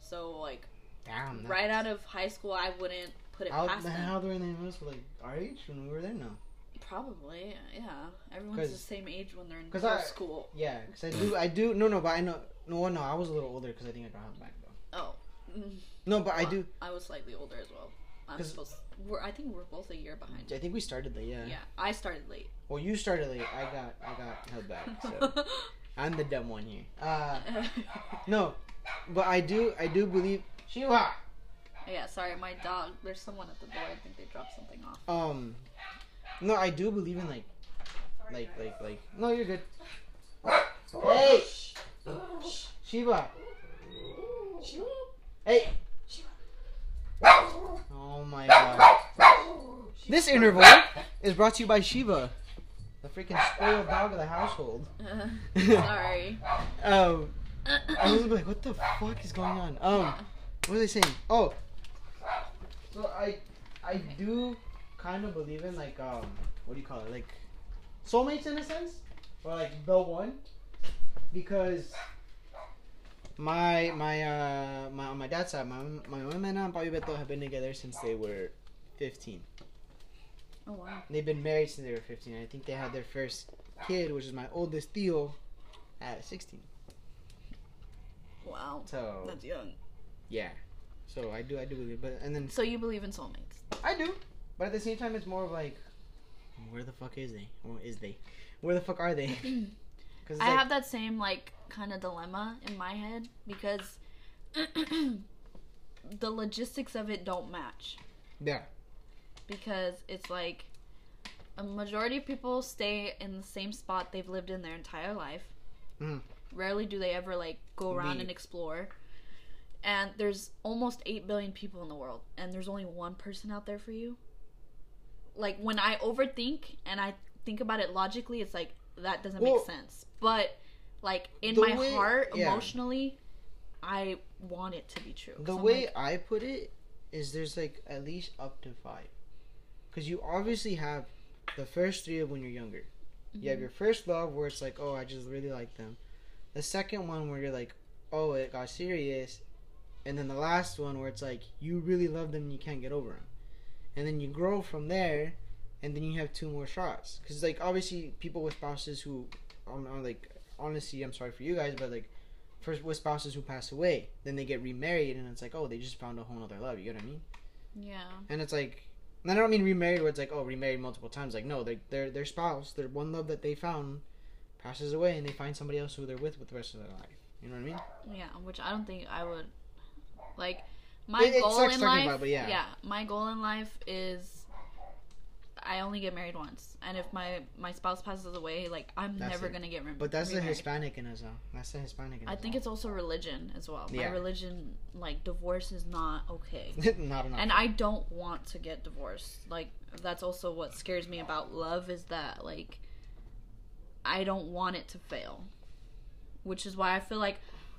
Speaker 2: So, like,
Speaker 1: Damn.
Speaker 2: Right out of high school, I wouldn't put it
Speaker 1: How,
Speaker 2: past them.
Speaker 1: how they were in the for like our age when we were there now?
Speaker 2: Probably, yeah. Everyone's the same age when they're in middle
Speaker 1: I-
Speaker 2: school.
Speaker 1: Yeah, because I do, I do. No, no, but I know. No, no, I was a little older because I think I got held back though.
Speaker 2: Oh.
Speaker 1: No, but I do.
Speaker 2: I was slightly older as well. I'm
Speaker 1: 'Cause-
Speaker 2: supposed. We're, I think we're both a year behind.
Speaker 1: I think we started late. Yeah.
Speaker 2: Yeah, I started late.
Speaker 1: Well, you started late. I got, I got held back. So I'm the dumb one here. Uh, no, but I do, I do believe. Shiva.
Speaker 2: yeah, sorry, my dog. There's someone at the door. I think they dropped something off.
Speaker 1: Um, no, I do believe in like, like, like, like. No, you're good. Hey, Shiva. Hey. Oh my god. This interval is brought to you by Shiva, the freaking spoiled dog of the household.
Speaker 2: Uh, sorry.
Speaker 1: Um, I was like, what the fuck is going on? Um, what are they saying? Oh, so I, I do kind of believe in like um, what do you call it? Like soulmates in a sense, or like the one, because my my uh my on my dad's side, my my mom and Papi Beto have been together since they were fifteen.
Speaker 2: Oh wow.
Speaker 1: They've been married since they were fifteen. I think they had their first kid, which is my oldest Theo, at sixteen.
Speaker 2: Wow.
Speaker 1: So
Speaker 2: That's young.
Speaker 1: yeah, so I do I do believe, but and then
Speaker 2: So you believe in soulmates?
Speaker 1: I do, but at the same time, it's more of like, where the fuck is they? Or is they? Where the fuck are they? Because
Speaker 2: I have that same like kind of dilemma in my head because the logistics of it don't match.
Speaker 1: Yeah.
Speaker 2: Because it's like a majority of people stay in the same spot they've lived in their entire life.
Speaker 1: Mhm.
Speaker 2: Rarely do they ever like go around and explore. And there's almost 8 billion people in the world and there's only one person out there for you. Like when I overthink and I think about it logically, it's like that doesn't
Speaker 1: Well-
Speaker 2: make sense. But like in
Speaker 1: The
Speaker 2: my
Speaker 1: way-
Speaker 2: heart,
Speaker 1: yeah.
Speaker 2: emotionally, I want it to be true.
Speaker 1: The way
Speaker 2: like,
Speaker 1: I put it is there's like at least up to five. Because you obviously have the first three of when you're younger. You have
Speaker 2: Mhm.
Speaker 1: your first love where it's like, oh, I just really like them. The second one where you're like, oh, it got serious. And then the last one where it's like, you really love them and you can't get over them. And then you grow from there, and then you have two more shots. Because, like, obviously, people with spouses who, um, are like, honestly, I'm sorry for you guys, but like, first with spouses who pass away, then they get remarried, and it's like, oh, they just found a whole other love. You get what I mean?
Speaker 2: yeah.
Speaker 1: And it's like, and I don't mean remarried where it's like, oh, remarried multiple times. Like, no, they, their their spouse, their one love that they found, passes away, and they find somebody else who they're with with the rest of their life. You know what I mean?
Speaker 2: Yeah, which I don't think I would like. My
Speaker 1: It- it
Speaker 2: goal in life,
Speaker 1: about but yeah.
Speaker 2: my goal in life is I only get married once, and if my my spouse passes away, like I'm
Speaker 1: That's
Speaker 2: never
Speaker 1: it.
Speaker 2: gonna get re-
Speaker 1: But that's the. Hispanic in us, though. That's the Hispanic in us.
Speaker 2: I think it's also religion as well.
Speaker 1: Yeah.
Speaker 2: My religion, like divorce, is not okay.
Speaker 1: not enough.
Speaker 2: and I don't want to get divorced. Like that's also what scares me about love is that like I don't want it to fail. Which is why I feel like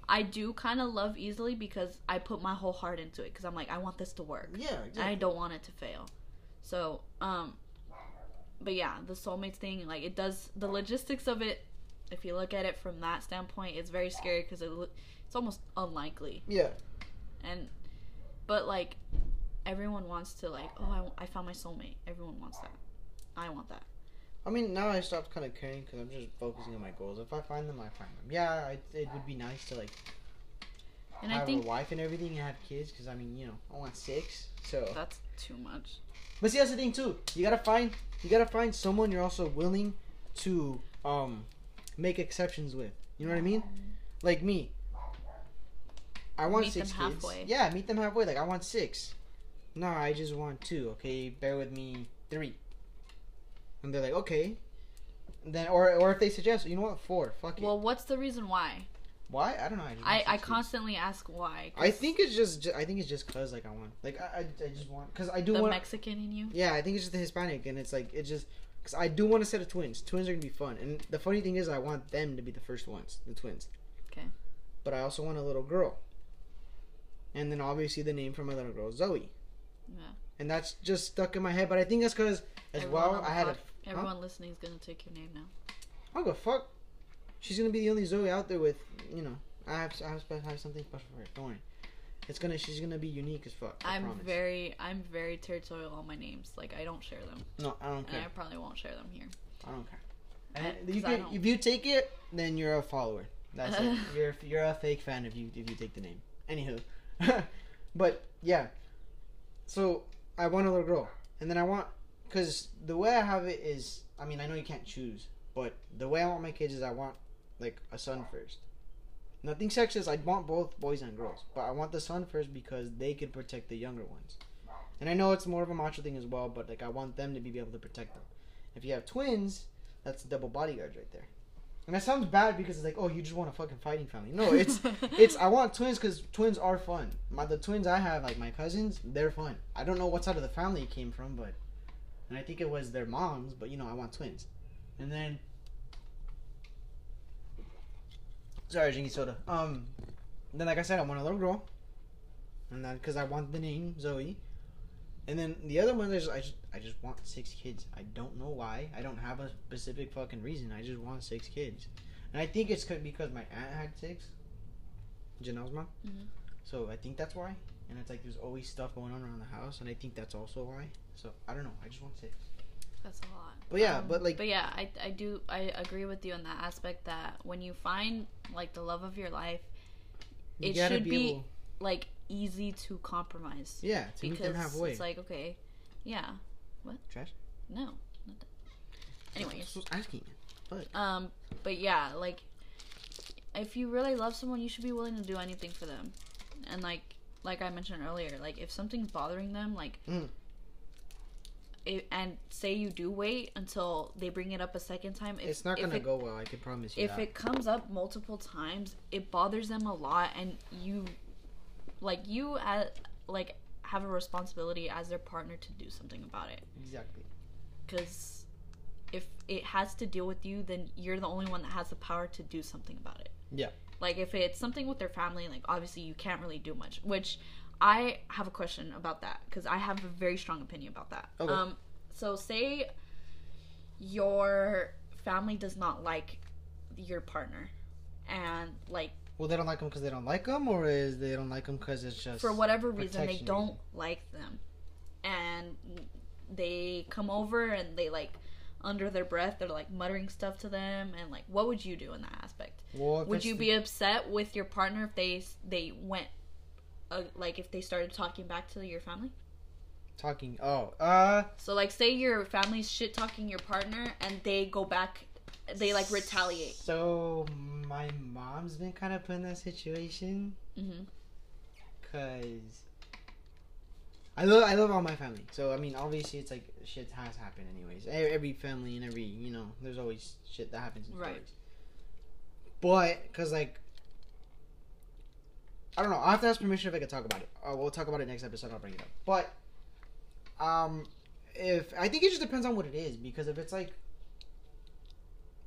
Speaker 2: I do kind of love easily because I put my whole heart into it because I'm like I want this to work.
Speaker 1: yeah,
Speaker 2: I don't want it to fail. So, um but yeah, the soulmates thing like it does the logistics of it if you look at it from that standpoint, it's very scary because it, it's almost unlikely
Speaker 1: yeah.
Speaker 2: and but like everyone wants to like oh I, I found my soulmate everyone wants that i want that
Speaker 1: I mean, now I stopped kind of caring because I'm just focusing on my goals. If I find them, I find them. Yeah, I, it would be nice to like
Speaker 2: and
Speaker 1: have
Speaker 2: i think
Speaker 1: a wife and everything and have kids because I mean, you know, I want six. So,
Speaker 2: that's too much
Speaker 1: but see, that's the thing too. You gotta find, you gotta find someone you're also willing to um make exceptions with. You know what I mean? Like me. I want
Speaker 2: Meet
Speaker 1: six
Speaker 2: them
Speaker 1: kids.
Speaker 2: halfway.
Speaker 1: Yeah, meet them halfway. Like I want six. No, I just want two. Okay, bear with me. Three. And they're like, okay. And then, or or if they suggest, you know what, four. Fuck it.
Speaker 2: well what's the reason why
Speaker 1: Why? I don't know. I,
Speaker 2: i i constantly ask why
Speaker 1: I think it's just. ju- I think it's just cause like I want. Like I. I, I just want. Cause I do
Speaker 2: the
Speaker 1: want.
Speaker 2: mexican in you
Speaker 1: yeah, I think it's just the Hispanic, and it's like it's just. Cause I do want a set of twins. Twins are gonna be fun, and the funny thing is, I want them to be the first ones, the twins.
Speaker 2: Okay.
Speaker 1: But I also want a little girl. And then obviously the name for my little girl, is Zoe.
Speaker 2: Yeah.
Speaker 1: And that's just stuck in my head. But I think that's because as
Speaker 2: Everyone
Speaker 1: well I had a.
Speaker 2: pod- everyone listening is gonna take your name now
Speaker 1: I don't give fuck. She's gonna be the only Zoe out there with you know. I have I have, I have something special for her. Don't worry. It's gonna she's gonna be unique as fuck. I
Speaker 2: i'm
Speaker 1: promise.
Speaker 2: very i'm very territorial on my names like i don't share them
Speaker 1: no. I don't
Speaker 2: and
Speaker 1: care.
Speaker 2: i probably won't share them here
Speaker 1: I don't care. And you can, if you take it, then you're a follower. That's it. You're you're a fake fan if you if you take the name. Anywho, but yeah. So I want a little girl, and then I want because the way I have it is, I mean, I know you can't choose, but the way I want my kids is I want like a son first. Nothing sexist. I want both boys and girls, but I want the son first because they can protect the younger ones. And I know it's more of a macho thing as well, but like I want them to be able to protect them. If you have twins, that's double bodyguards right there. And that sounds bad because it's like, oh, you just want a fucking fighting family. No, it's it's I want twins because twins are fun. My the twins I have, like my cousins, they're fun. I don't know what side of the family it came from, but and I think it was their moms, but you know I want twins, and then. Sorry, drinking soda. Um, then like I said, I want a little girl, and then because I want the name Zoe, and then the other one is I just I just want six kids. I don't know why. I don't have a specific fucking reason. I just want six kids, and I think it's because my aunt had six. Janelle's mom.
Speaker 2: Mhm.
Speaker 1: So I think that's why. And it's like there's always stuff going on around the house, and I think that's also why. So I don't know. I just want six.
Speaker 2: That's a lot.
Speaker 1: But yeah,
Speaker 2: Um,
Speaker 1: but like
Speaker 2: But yeah, I I do I agree with you on that aspect that when you find like the love of your life,
Speaker 1: you
Speaker 2: it
Speaker 1: gotta
Speaker 2: should be
Speaker 1: able,
Speaker 2: like easy to compromise.
Speaker 1: yeah to meet
Speaker 2: because
Speaker 1: them halfway.
Speaker 2: it's like okay, yeah, What
Speaker 1: Trash.
Speaker 2: no. not that. Anyways,
Speaker 1: That's what I was asking.
Speaker 2: um, but yeah, like if you really love someone, you should be willing to do anything for them, and like like I mentioned earlier, like if something's bothering them, like.
Speaker 1: Mm.
Speaker 2: It, and say you do wait until they bring it up a second time. If,
Speaker 1: It's not gonna
Speaker 2: it
Speaker 1: go well. I can promise you
Speaker 2: if
Speaker 1: that.
Speaker 2: it comes up multiple times it bothers them a lot and you like you as like have a responsibility as their partner to do something about it
Speaker 1: exactly.
Speaker 2: because if it has to deal with you then you're the only one that has the power to do something about it
Speaker 1: Yeah.
Speaker 2: like if it's something with their family like obviously you can't really do much which i have a question about that because i have a very strong opinion about that
Speaker 1: Okay.
Speaker 2: um so say your family does not like your partner and like
Speaker 1: Well, they don't like them because they don't like them, or is they don't like them because it's just
Speaker 2: for whatever reason they don't
Speaker 1: reason.
Speaker 2: like them and they come over and they like under their breath they're like muttering stuff to them and like what would you do in that aspect
Speaker 1: Well,
Speaker 2: would you be upset with your partner if they they went uh, like if they started talking back to your family
Speaker 1: talking? Oh, uh,
Speaker 2: so like say your family's shit talking your partner and they go back they like retaliate
Speaker 1: So my mom's been kind of put in that situation
Speaker 2: hmm
Speaker 1: because I love I love all my family. So I mean, obviously, it's like shit has happened anyways. Every family and every you know, there's always shit that happens. In
Speaker 2: Right.
Speaker 1: stories. But because like. I don't know. I have to ask permission if I can talk about it. Uh, we'll talk about it next episode. I'll bring it up. But, um, if I think it just depends on what it is because if it's like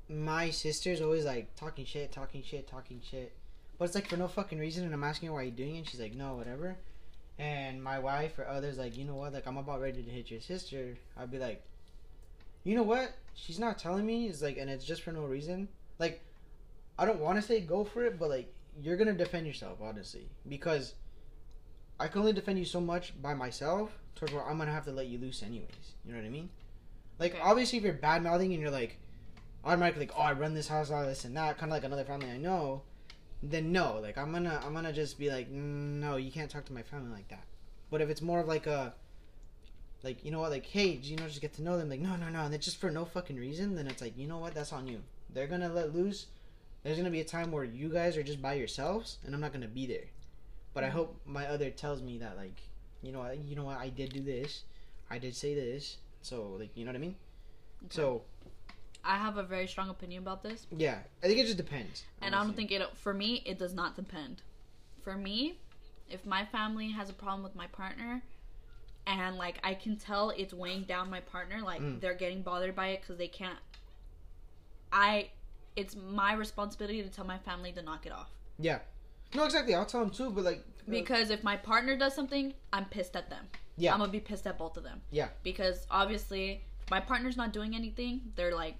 Speaker 1: my sister's always like talking shit, talking shit, talking shit, but it's like for no fucking reason, and I'm asking her why you doing it. And she's like, no, whatever. And my wife or others like, you know what? Like I'm about ready to hit your sister. I'd be like, you know what? She's not telling me. It's like, and it's just for no reason. Like, I don't want to say go for it, but like you're gonna defend yourself, honestly, because I can only defend you so much by myself. Towards where I'm gonna have to let you loose anyways. You know what I mean? Like
Speaker 2: Okay.
Speaker 1: obviously, if you're bad mouthing and you're like automatically like, oh, I run this house, all this and that, kind of like another family I know, then no, like I'm gonna I'm gonna just be like, "Mm, no, you can't talk to my family like that. But if it's more of like a like you know what, like hey, do you know, just get to know them, like no, no, no, and it's just for no fucking reason, then it's like you know what, that's on you. They're gonna let loose. There's gonna be a time where you guys are just by yourselves, and I'm not gonna be there. But I
Speaker 2: Mhm.
Speaker 1: hope my other tells me that like, you know, what, you know what, I did do this, I did say this, so like, you know what I mean. So
Speaker 2: i have a very strong opinion about this
Speaker 1: yeah, I think it just depends.
Speaker 2: and i don't think it for me it does not depend for me if my family has a problem with my partner and like i can tell it's weighing down my partner like
Speaker 1: Mm.
Speaker 2: they're getting bothered by it because they can't i it's my responsibility to tell my family to knock it off Yeah.
Speaker 1: No, exactly. I'll tell them too, but like, uh,
Speaker 2: because if my partner does something i'm pissed at them
Speaker 1: Yeah.
Speaker 2: i'm gonna be pissed at both of them
Speaker 1: Yeah.
Speaker 2: because obviously if my partner's not doing anything they're like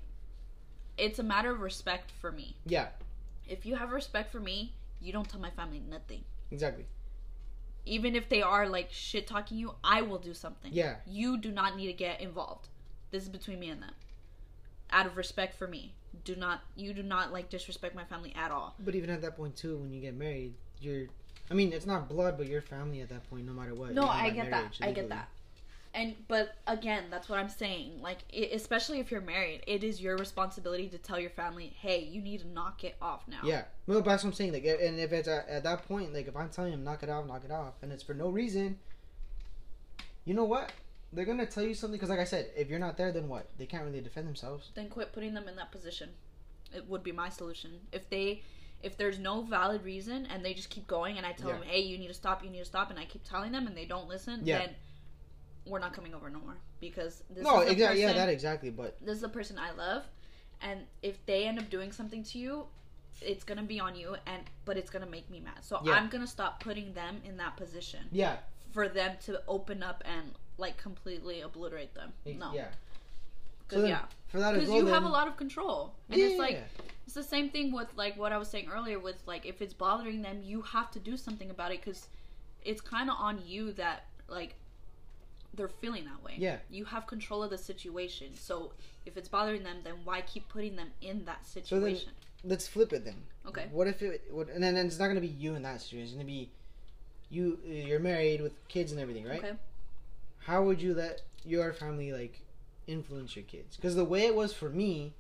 Speaker 2: it's a matter of respect for me
Speaker 1: yeah,
Speaker 2: if you have respect for me you don't tell my family nothing
Speaker 1: exactly.
Speaker 2: even if they are like shit talking you, I will do something.
Speaker 1: Yeah.
Speaker 2: You do not need to get involved. This is between me and them. Out of respect for me. Do not you do not like disrespect my family at all.
Speaker 1: But even at that point too, when you get married, you're. I mean, it's not blood, but you're family at that point, no matter what.
Speaker 2: No, I
Speaker 1: by
Speaker 2: get that.
Speaker 1: marriage,
Speaker 2: I get that. And but again, that's what I'm saying. Like i especially if you're married, it is your responsibility to tell your family, "Hey, you need to knock it off now."
Speaker 1: Yeah, well, but that's what I'm saying. Like, and if it's at, at that point, like, if I'm telling them knock it off, knock it off, and it's for no reason, you know what? They're gonna tell you something because, like I said, if you're not there, then what? They can't really defend themselves.
Speaker 2: then quit putting them in that position. It would be my solution. If they if there's no valid reason and they just keep going and I tell
Speaker 1: Yeah.
Speaker 2: them, "Hey, you need to stop, you need to stop," and I keep telling them and they don't listen,
Speaker 1: Yeah.
Speaker 2: then we're not coming over no more because this
Speaker 1: no,
Speaker 2: is
Speaker 1: exactly. Yeah, that exactly. But
Speaker 2: this is the person I love, and if they end up doing something to you, it's gonna be on you, and but it's gonna make me mad. So
Speaker 1: Yeah.
Speaker 2: I'm gonna stop putting them in that position
Speaker 1: yeah,
Speaker 2: for them to open up and like completely obliterate them. No,
Speaker 1: yeah.
Speaker 2: because
Speaker 1: then
Speaker 2: yeah,
Speaker 1: For that as well,
Speaker 2: you have a lot of control, and
Speaker 1: yeah,
Speaker 2: it's like
Speaker 1: yeah.
Speaker 2: it's the same thing with like what I was saying earlier with like if it's bothering them, you have to do something about it because it's kind of on you that like they're feeling that way.
Speaker 1: Yeah.
Speaker 2: You have control of the situation. So if it's bothering them, then why keep putting them in that situation?
Speaker 1: So then- let's flip it then.
Speaker 2: Okay.
Speaker 1: What if it? What, and then it's not gonna be you in that situation. It's gonna be you. You're married with kids and everything, right?
Speaker 2: Okay.
Speaker 1: How would you let your family like influence your kids? Because the way it was for me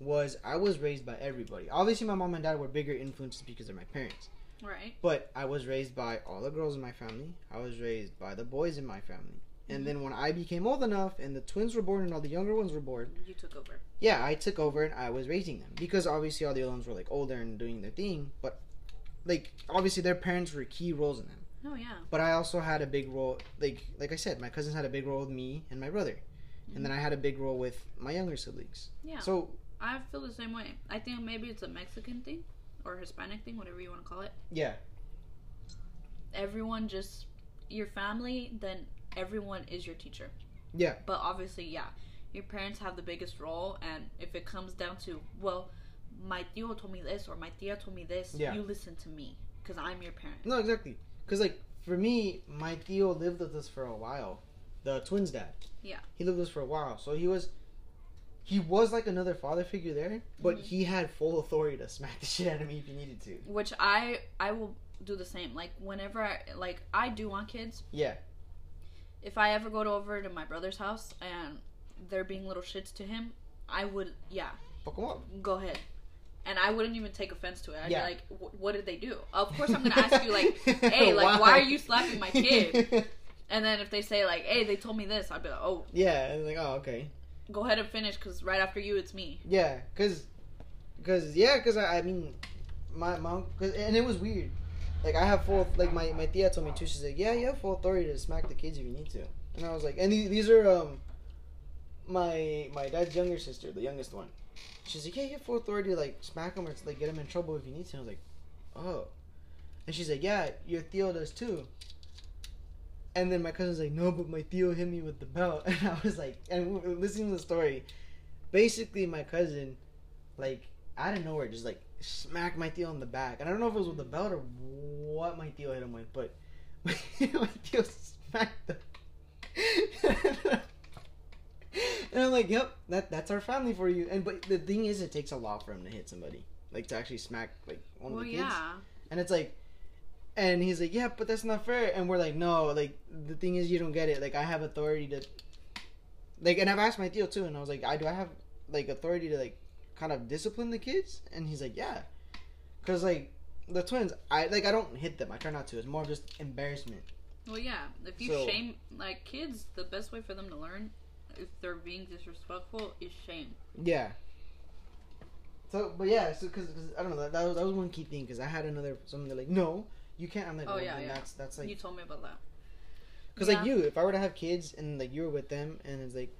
Speaker 1: was I was raised by everybody. Obviously, my mom and dad were bigger influences because they're my parents.
Speaker 2: Right.
Speaker 1: But I was raised by all the girls in my family. I was raised by the boys in my family. And
Speaker 2: Mhm.
Speaker 1: then when I became old enough and the twins were born and all the younger ones were born,
Speaker 2: You took over.
Speaker 1: yeah, I took over and I was raising them because obviously all the other ones were like older and doing their thing, but like obviously their parents were key roles in them.
Speaker 2: Oh yeah.
Speaker 1: But I also had a big role, like like I said, my cousins had a big role with me and my brother, and then I had a big role with my younger siblings.
Speaker 2: Yeah.
Speaker 1: So
Speaker 2: I feel the same way. I think maybe it's a Mexican thing or Hispanic thing, whatever you want to call it.
Speaker 1: yeah,
Speaker 2: Everyone just your family, then everyone is your teacher.
Speaker 1: yeah,
Speaker 2: But obviously, yeah, your parents have the biggest role, and if it comes down to, well, my tío told me this or my tia told me this,
Speaker 1: Yeah.
Speaker 2: you listen to me because I'm your parent.
Speaker 1: no, exactly. Because like for me, my tío lived with us for a while, the twins' dad.
Speaker 2: Yeah.
Speaker 1: he lived with us for a while, so he was. He was like another father figure there, but
Speaker 2: Mhm.
Speaker 1: he had full authority to smack the shit out of me if he needed to.
Speaker 2: Which I I will do the same. Like whenever I like I do want kids.
Speaker 1: Yeah.
Speaker 2: If I ever go to over to my brother's house and they're being little shits to him, I would yeah
Speaker 1: Fuck him up.
Speaker 2: go ahead. And I wouldn't even take offense to it. I'd
Speaker 1: Yeah.
Speaker 2: be like, "Wh- "What did they do?" Of course, I'm gonna ask you like, "Hey, like, why are you slapping my kid?" And then if they say like, "Hey, they told me this," I'd be like, "Oh,
Speaker 1: yeah, and like, oh, okay.
Speaker 2: go ahead and finish because right after you, it's me."
Speaker 1: Yeah, cause, cause yeah, cause I, I mean, my mom, cause, and it was weird. Like I have full, like my my tia told me too. She's like, yeah, you have full authority to smack the kids if you need to. And I was like, and these, these are um, my my dad's younger sister, the youngest one. She's like, yeah, you have full authority to like smack him or to like get him in trouble if you need to. I was like, oh, and she's like, yeah, your tío does too. And then my cousin's like, no, but my tío hit me with the belt, and I was like, and listening to the story, basically my cousin, like out of nowhere, just like smacked my tío in the back, and I don't know if it was with the belt or what my tío hit him with, but my tío smacked the. and I'm like, yep, that that's our family for you. And but the thing is, it takes a lot for him to hit somebody, like to actually smack like one
Speaker 2: well,
Speaker 1: of the kids.
Speaker 2: yeah.
Speaker 1: And it's like, and he's like, yeah, but that's not fair. And we're like, no, like the thing is, you don't get it. Like I have authority to, like, and I've asked my deal too, and I was like, I do I have like authority to like kind of discipline the kids? And he's like, yeah, because like the twins, I like I don't hit them. I try not to. It's more just embarrassment.
Speaker 2: Well, yeah. If you
Speaker 1: So-
Speaker 2: shame like kids, the best way for them to learn if they're being disrespectful is shame.
Speaker 1: Yeah. So, but yeah, so because I don't know that, that was that was one key thing because I had another something like no, you can't. I'm like,
Speaker 2: Oh,
Speaker 1: well,
Speaker 2: yeah, yeah.
Speaker 1: That's that's like
Speaker 2: you told me about that.
Speaker 1: Because
Speaker 2: Yeah.
Speaker 1: like you, if I were to have kids and like you were with them and it's like,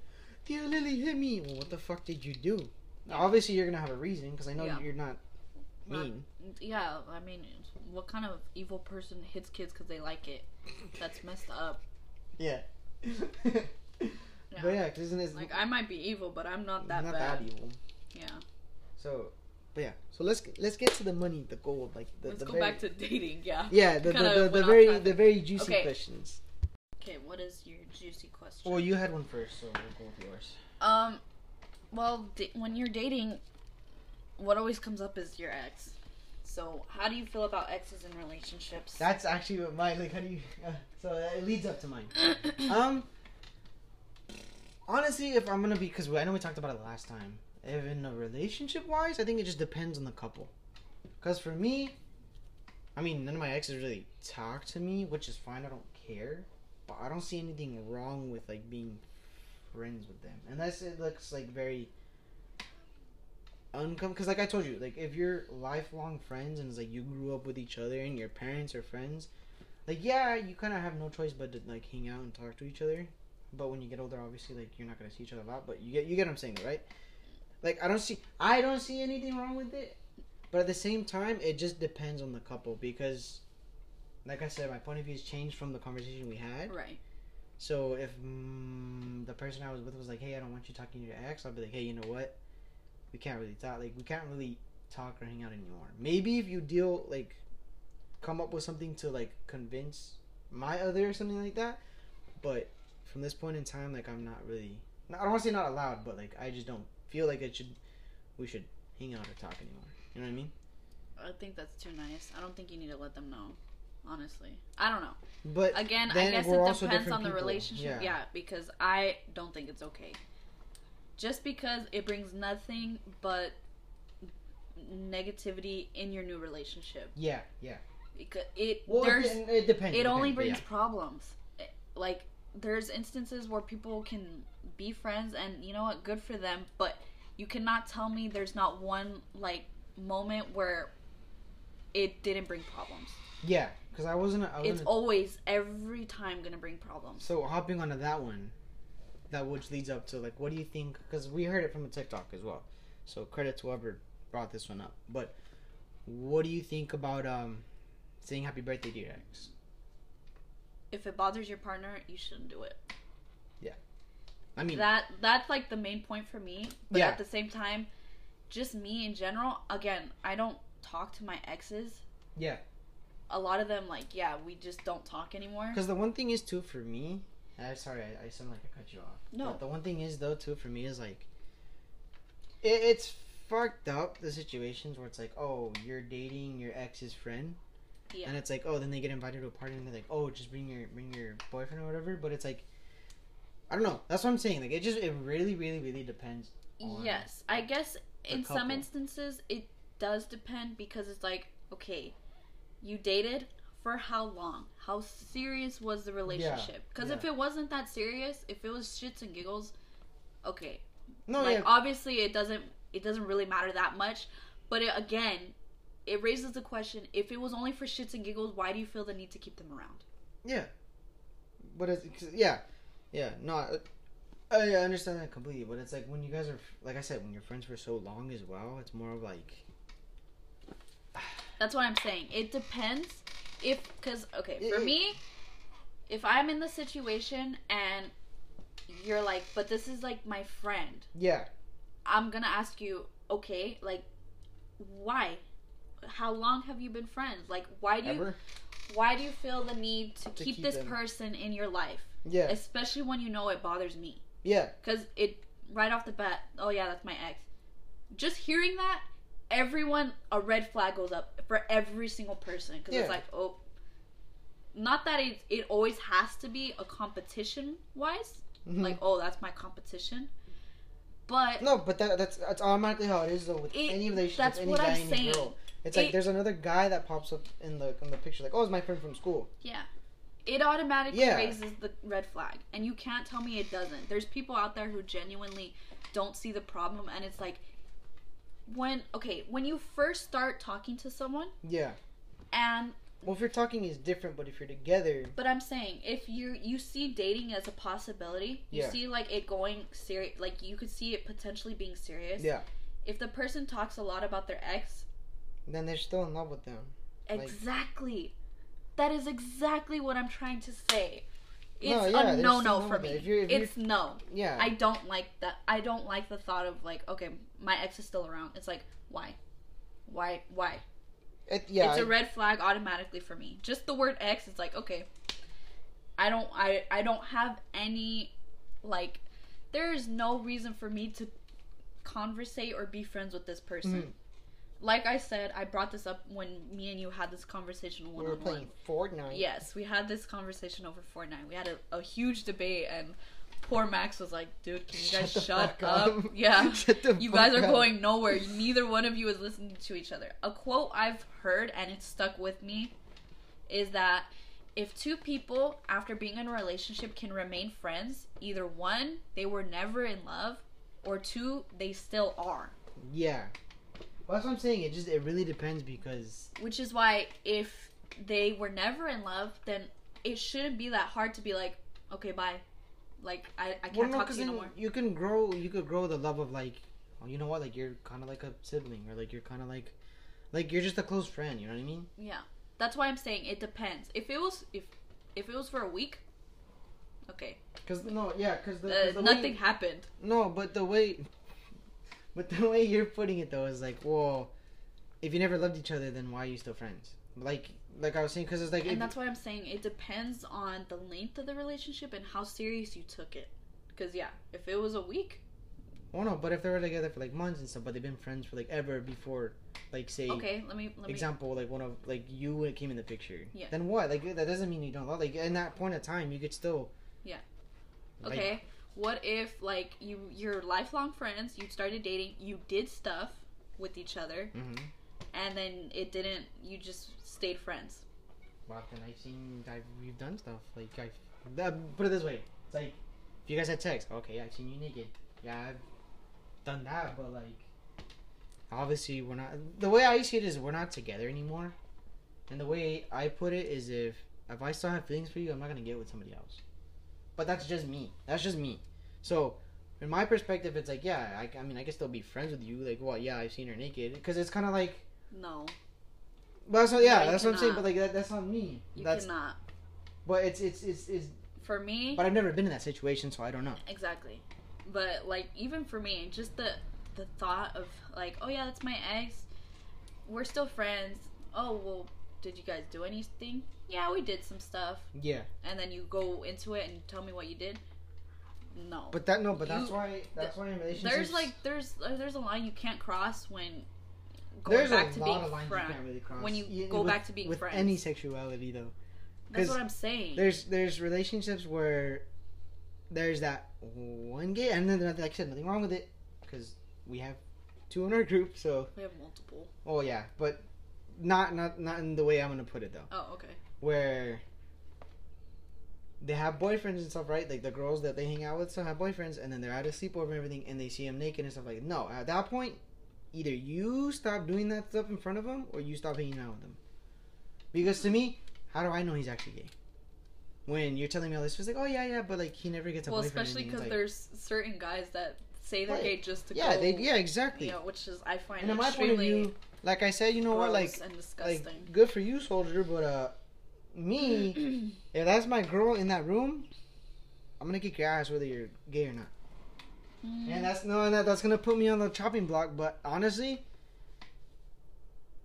Speaker 1: Tia Lily hit me. Well, what the fuck did you do?
Speaker 2: Yeah.
Speaker 1: Obviously, you're gonna have a reason because I know you're not
Speaker 2: Not-
Speaker 1: mean.
Speaker 2: Yeah, I mean, what kind of evil person hits kids because they like it? That's messed up.
Speaker 1: Yeah.
Speaker 2: Yeah.
Speaker 1: But yeah, because isn't it
Speaker 2: Like I might be evil, but I'm not that
Speaker 1: not
Speaker 2: bad.
Speaker 1: that evil?
Speaker 2: Yeah.
Speaker 1: So, but yeah. So let's let's get to the money, the gold, like the,
Speaker 2: Let's
Speaker 1: the
Speaker 2: go
Speaker 1: very,
Speaker 2: back to dating. Yeah.
Speaker 1: yeah, the the, the, the very
Speaker 2: topic.
Speaker 1: the very juicy
Speaker 2: Okay.
Speaker 1: questions.
Speaker 2: Okay, what is your juicy question?
Speaker 1: Well, you had one first, so we'll go with yours.
Speaker 2: Um, well, da- when you're dating, what always comes up is your ex. So, how do you feel about exes in relationships?
Speaker 1: That's actually what my like. How do you? Uh, so it leads up to mine. Um, honestly, if I'm gonna be, because I know we talked about it last time. If in a relationship wise, I think it just depends on the couple. Because for me, I mean, none of my exes really talk to me, which is fine. I don't care, but I don't see anything wrong with like being friends with them, unless it looks like very uncom. Because like I told you, like if you're lifelong friends and it's like you grew up with each other and your parents are friends, like yeah, you kind of have no choice but to like hang out and talk to each other. But when you get older, obviously, like you're not gonna see each other a lot. But you get you get what I'm saying, though, right? Like I don't see I don't see anything wrong with it, but at the same time, it just depends on the couple because, like I said, my point of view has changed from the conversation we had.
Speaker 2: Right.
Speaker 1: So if mm, the person I was with was like, "Hey, I don't want you talking to your ex," I'll be like, "Hey, you know what? We can't really talk. Like, we can't really talk or hang out anymore. Maybe if you deal like, come up with something to like convince my other or something like that. But from this point in time, like, I'm not really. I don't want to say not allowed, but like, I just don't feel like it should. We should hang out or talk anymore. You know what I mean?
Speaker 2: I think that's too nice. I don't think you need to let them know. Honestly, I don't know.
Speaker 1: But
Speaker 2: Again, I guess it depends on the
Speaker 1: people.
Speaker 2: relationship.
Speaker 1: Yeah.
Speaker 2: Yeah. because I don't think it's okay. Just because it brings nothing but negativity in your new relationship.
Speaker 1: yeah, yeah.
Speaker 2: Because it
Speaker 1: Well,
Speaker 2: there's
Speaker 1: it, it depends.
Speaker 2: it only
Speaker 1: depends,
Speaker 2: brings problems. Eh, Like there's instances where people can be friends and you know what, good for them, but you cannot tell me there's not one like moment where it didn't bring problems.
Speaker 1: Yeah, because I wasn't. I wasn't
Speaker 2: It's always every time going to bring problems.
Speaker 1: So hopping onto that one, that which leads up to like, what do you think? Because we heard it from a TikTok as well. So credit to whoever brought this one up. But what do you think about um saying happy birthday to your ex?
Speaker 2: If it bothers your partner, you shouldn't do it. Yeah.
Speaker 1: I mean,
Speaker 2: That that's like the main point for me. But
Speaker 1: Yeah.
Speaker 2: at the same time, just me in general, again, I don't talk to my exes.
Speaker 1: Yeah.
Speaker 2: A lot of them like, yeah, we just don't talk anymore.
Speaker 1: because the one thing is too for me. I'm sorry, I, I sound like I cut you off.
Speaker 2: No.
Speaker 1: But the one thing is though too for me is like, it, it's fucked up the situations where it's like, oh, you're dating your ex's friend.
Speaker 2: Yeah.
Speaker 1: And it's like, oh, then they get invited to a party and they're like, oh, just bring your bring your boyfriend or whatever. But it's like, I don't know. That's what I'm saying. Like, it just it really, really, really depends. on-
Speaker 2: Yes, I guess in some instances it does depend because it's like, okay, you dated for how long? How serious was the relationship? Because if
Speaker 1: yeah.
Speaker 2: it wasn't that serious, if it was shits and giggles, okay.
Speaker 1: No,
Speaker 2: like
Speaker 1: yeah,
Speaker 2: obviously it doesn't it doesn't really matter that much, but it, again, it raises the question: if it was only for shits and giggles, why do you feel the need to keep them around?
Speaker 1: yeah. But it's yeah, yeah. No, I, I understand that completely. But it's like when you guys are like I said, when you're friends for so long as well, it's more of like
Speaker 2: That's what I'm saying. It depends if because okay, for
Speaker 1: it-
Speaker 2: me, if I'm in the situation and you're like, but this is like my friend,
Speaker 1: yeah,
Speaker 2: I'm gonna ask you, okay, like, why? How long have you been friends? Like, why do you why do you feel the need to,
Speaker 1: To
Speaker 2: keep,
Speaker 1: keep
Speaker 2: this
Speaker 1: them.
Speaker 2: person in your life,
Speaker 1: Yeah,
Speaker 2: especially when you know it bothers me?
Speaker 1: yeah,
Speaker 2: Because it right off the bat, oh yeah, that's my ex. Just hearing that, everyone a red flag goes up for every single person because
Speaker 1: Yeah.
Speaker 2: it's like, oh, not that it it always has to be a competition wise,
Speaker 1: Mhm.
Speaker 2: like oh that's my competition, but
Speaker 1: no, but that that's that's automatically how it is though with
Speaker 2: It-
Speaker 1: any relationship,
Speaker 2: that's
Speaker 1: any
Speaker 2: what
Speaker 1: guy,
Speaker 2: I'm
Speaker 1: any
Speaker 2: saying.
Speaker 1: girl. It's like there's another guy that pops up in the in the picture, like, oh, it's my friend from school.
Speaker 2: yeah. It automatically
Speaker 1: Yeah.
Speaker 2: raises the red flag, and you can't tell me it doesn't. There's people out there who genuinely don't see the problem, and it's like, when okay, when you first start talking to someone,
Speaker 1: Yeah.
Speaker 2: and
Speaker 1: Well, if you're talking is different, but if you're together,
Speaker 2: But I'm saying if you you see dating as a possibility, you
Speaker 1: Yeah.
Speaker 2: see like it going serious, like you could see it potentially being serious.
Speaker 1: yeah,
Speaker 2: If the person talks a lot about their ex,
Speaker 1: then they're still in love with them. Like-
Speaker 2: exactly, that is exactly what I'm trying to say. It's
Speaker 1: No, yeah,
Speaker 2: a no no for me.
Speaker 1: If you're- if you're-
Speaker 2: it's no.
Speaker 1: Yeah.
Speaker 2: I don't like that. I don't like the thought of like, okay, my ex is still around. It's like, why, why, why?
Speaker 1: It, yeah.
Speaker 2: it's a red flag automatically for me. Just the word ex, it's like okay. I don't I I don't have any like there is no reason for me to conversate or be friends with this person.
Speaker 1: Mhm.
Speaker 2: Like I said, I brought this up when me and you had this conversation
Speaker 1: we
Speaker 2: one
Speaker 1: were
Speaker 2: on one.
Speaker 1: playing Fortnite.
Speaker 2: Yes, we had this conversation over Fortnite. We had a, a huge debate, and poor Max was like, "Dude, can you guys shut,
Speaker 1: fuck
Speaker 2: up?
Speaker 1: up.
Speaker 2: Yeah,
Speaker 1: Shut
Speaker 2: you guys are
Speaker 1: up.
Speaker 2: going nowhere. Neither one of you is listening to each other." A quote I've heard and it's stuck with me is that if two people after being in a relationship can remain friends, either one they were never in love, or two they still are.
Speaker 1: Yeah. Well, that's what I'm saying. It just it really depends because
Speaker 2: Which is why if they were never in love, then it shouldn't be that hard to be like, okay, bye. Like I, I can't
Speaker 1: Well, no,
Speaker 2: talk to you no more.
Speaker 1: you can grow. You could grow the love of like, oh, you know what? Like you're kind of like a sibling, or like you're kind of like, like you're just a close friend. You know what I mean?
Speaker 2: Yeah, that's why I'm saying it depends. If it was if if it was for a week, okay,
Speaker 1: Because no, yeah, because the,
Speaker 2: uh,
Speaker 1: 'cause the
Speaker 2: nothing
Speaker 1: Way,
Speaker 2: happened.
Speaker 1: no, but the way, but the way you're putting it though is like, well, if you never loved each other, then why are you still friends? Like, like I was saying, because it's like,
Speaker 2: And that's why I'm saying it depends on the length of the relationship and how serious you took it. Because yeah, if it was a week,
Speaker 1: well, no, but if they were together for like months and stuff, but they've been friends for like ever before, like say,
Speaker 2: okay, let me let me.
Speaker 1: example, like one of like you came in the picture.
Speaker 2: Yeah.
Speaker 1: Then what? Like that doesn't mean you don't love. Like in that point of time, you could still.
Speaker 2: Yeah.
Speaker 1: like,
Speaker 2: Okay, what if like you you're lifelong friends, you started dating, you did stuff with each other,
Speaker 1: Mm-hmm.
Speaker 2: and then it didn't. You just stayed friends.
Speaker 1: Well, then I've seen I've we've done stuff like I. That, put it this way, it's like if you guys had sex, okay, I've seen you naked. Yeah, I've done that, but like obviously we're not. The way I see it is we're not together anymore, and the way I put it is if if I still have feelings for you, I'm not gonna get with somebody else. But that's just me. That's just me. So. In my perspective, it's like, yeah, I, I mean, I can still be friends with you. Like, well, Yeah, I've seen her naked. Because it's kind of like,
Speaker 2: No,
Speaker 1: but that's not, yeah,
Speaker 2: No,
Speaker 1: that's what I'm saying. But like, that, that's not me.
Speaker 2: you
Speaker 1: that's
Speaker 2: cannot.
Speaker 1: but it's it's it's, it's
Speaker 2: For me,
Speaker 1: but I've never been in that situation, so I don't know.
Speaker 2: exactly. But like even for me, just the the thought of like, oh yeah, that's my ex. We're still friends. Oh well, did you guys do anything? Yeah, we did some stuff.
Speaker 1: Yeah,
Speaker 2: And then you go into it and tell me what you did. No.
Speaker 1: but that no, but that's why that's why in relationships
Speaker 2: there's like there's uh, there's a line you can't cross when going
Speaker 1: there's
Speaker 2: back
Speaker 1: a
Speaker 2: to being friends.
Speaker 1: really cross
Speaker 2: when you
Speaker 1: Yeah,
Speaker 2: go
Speaker 1: with-
Speaker 2: back to being
Speaker 1: with
Speaker 2: friends.
Speaker 1: any sexuality though.
Speaker 2: That's what I'm saying.
Speaker 1: There's there's relationships where there's that one gay, and then like I said, nothing wrong with it because we have two in our group. So
Speaker 2: we have multiple.
Speaker 1: oh yeah, but not not not in the way I'm gonna put it though.
Speaker 2: Oh, okay.
Speaker 1: where they have boyfriends and stuff, right? Like the girls that they hang out with still have boyfriends, and then they're at a sleepover and everything, and they see him naked and stuff like. No, at that point, either you stop doing that stuff in front of them, or you stop hanging out with them. Because to me, how do I know he's actually gay? When you're telling me all this, it's like, oh yeah, yeah, but like he never gets a
Speaker 2: Well,
Speaker 1: boyfriend.
Speaker 2: especially because
Speaker 1: like,
Speaker 2: there's certain guys that say they're
Speaker 1: Right.
Speaker 2: gay just to
Speaker 1: yeah,
Speaker 2: go.
Speaker 1: they yeah exactly.
Speaker 2: You know, which is I find
Speaker 1: and in my point of view, like I said, you know what, like
Speaker 2: and disgusting.
Speaker 1: like good for you, soldier, but uh, me. If that's my girl in that room, I'm gonna kick your ass whether you're gay or not.
Speaker 2: Mm.
Speaker 1: And that's no, and that, that's gonna put me on the chopping block. But honestly,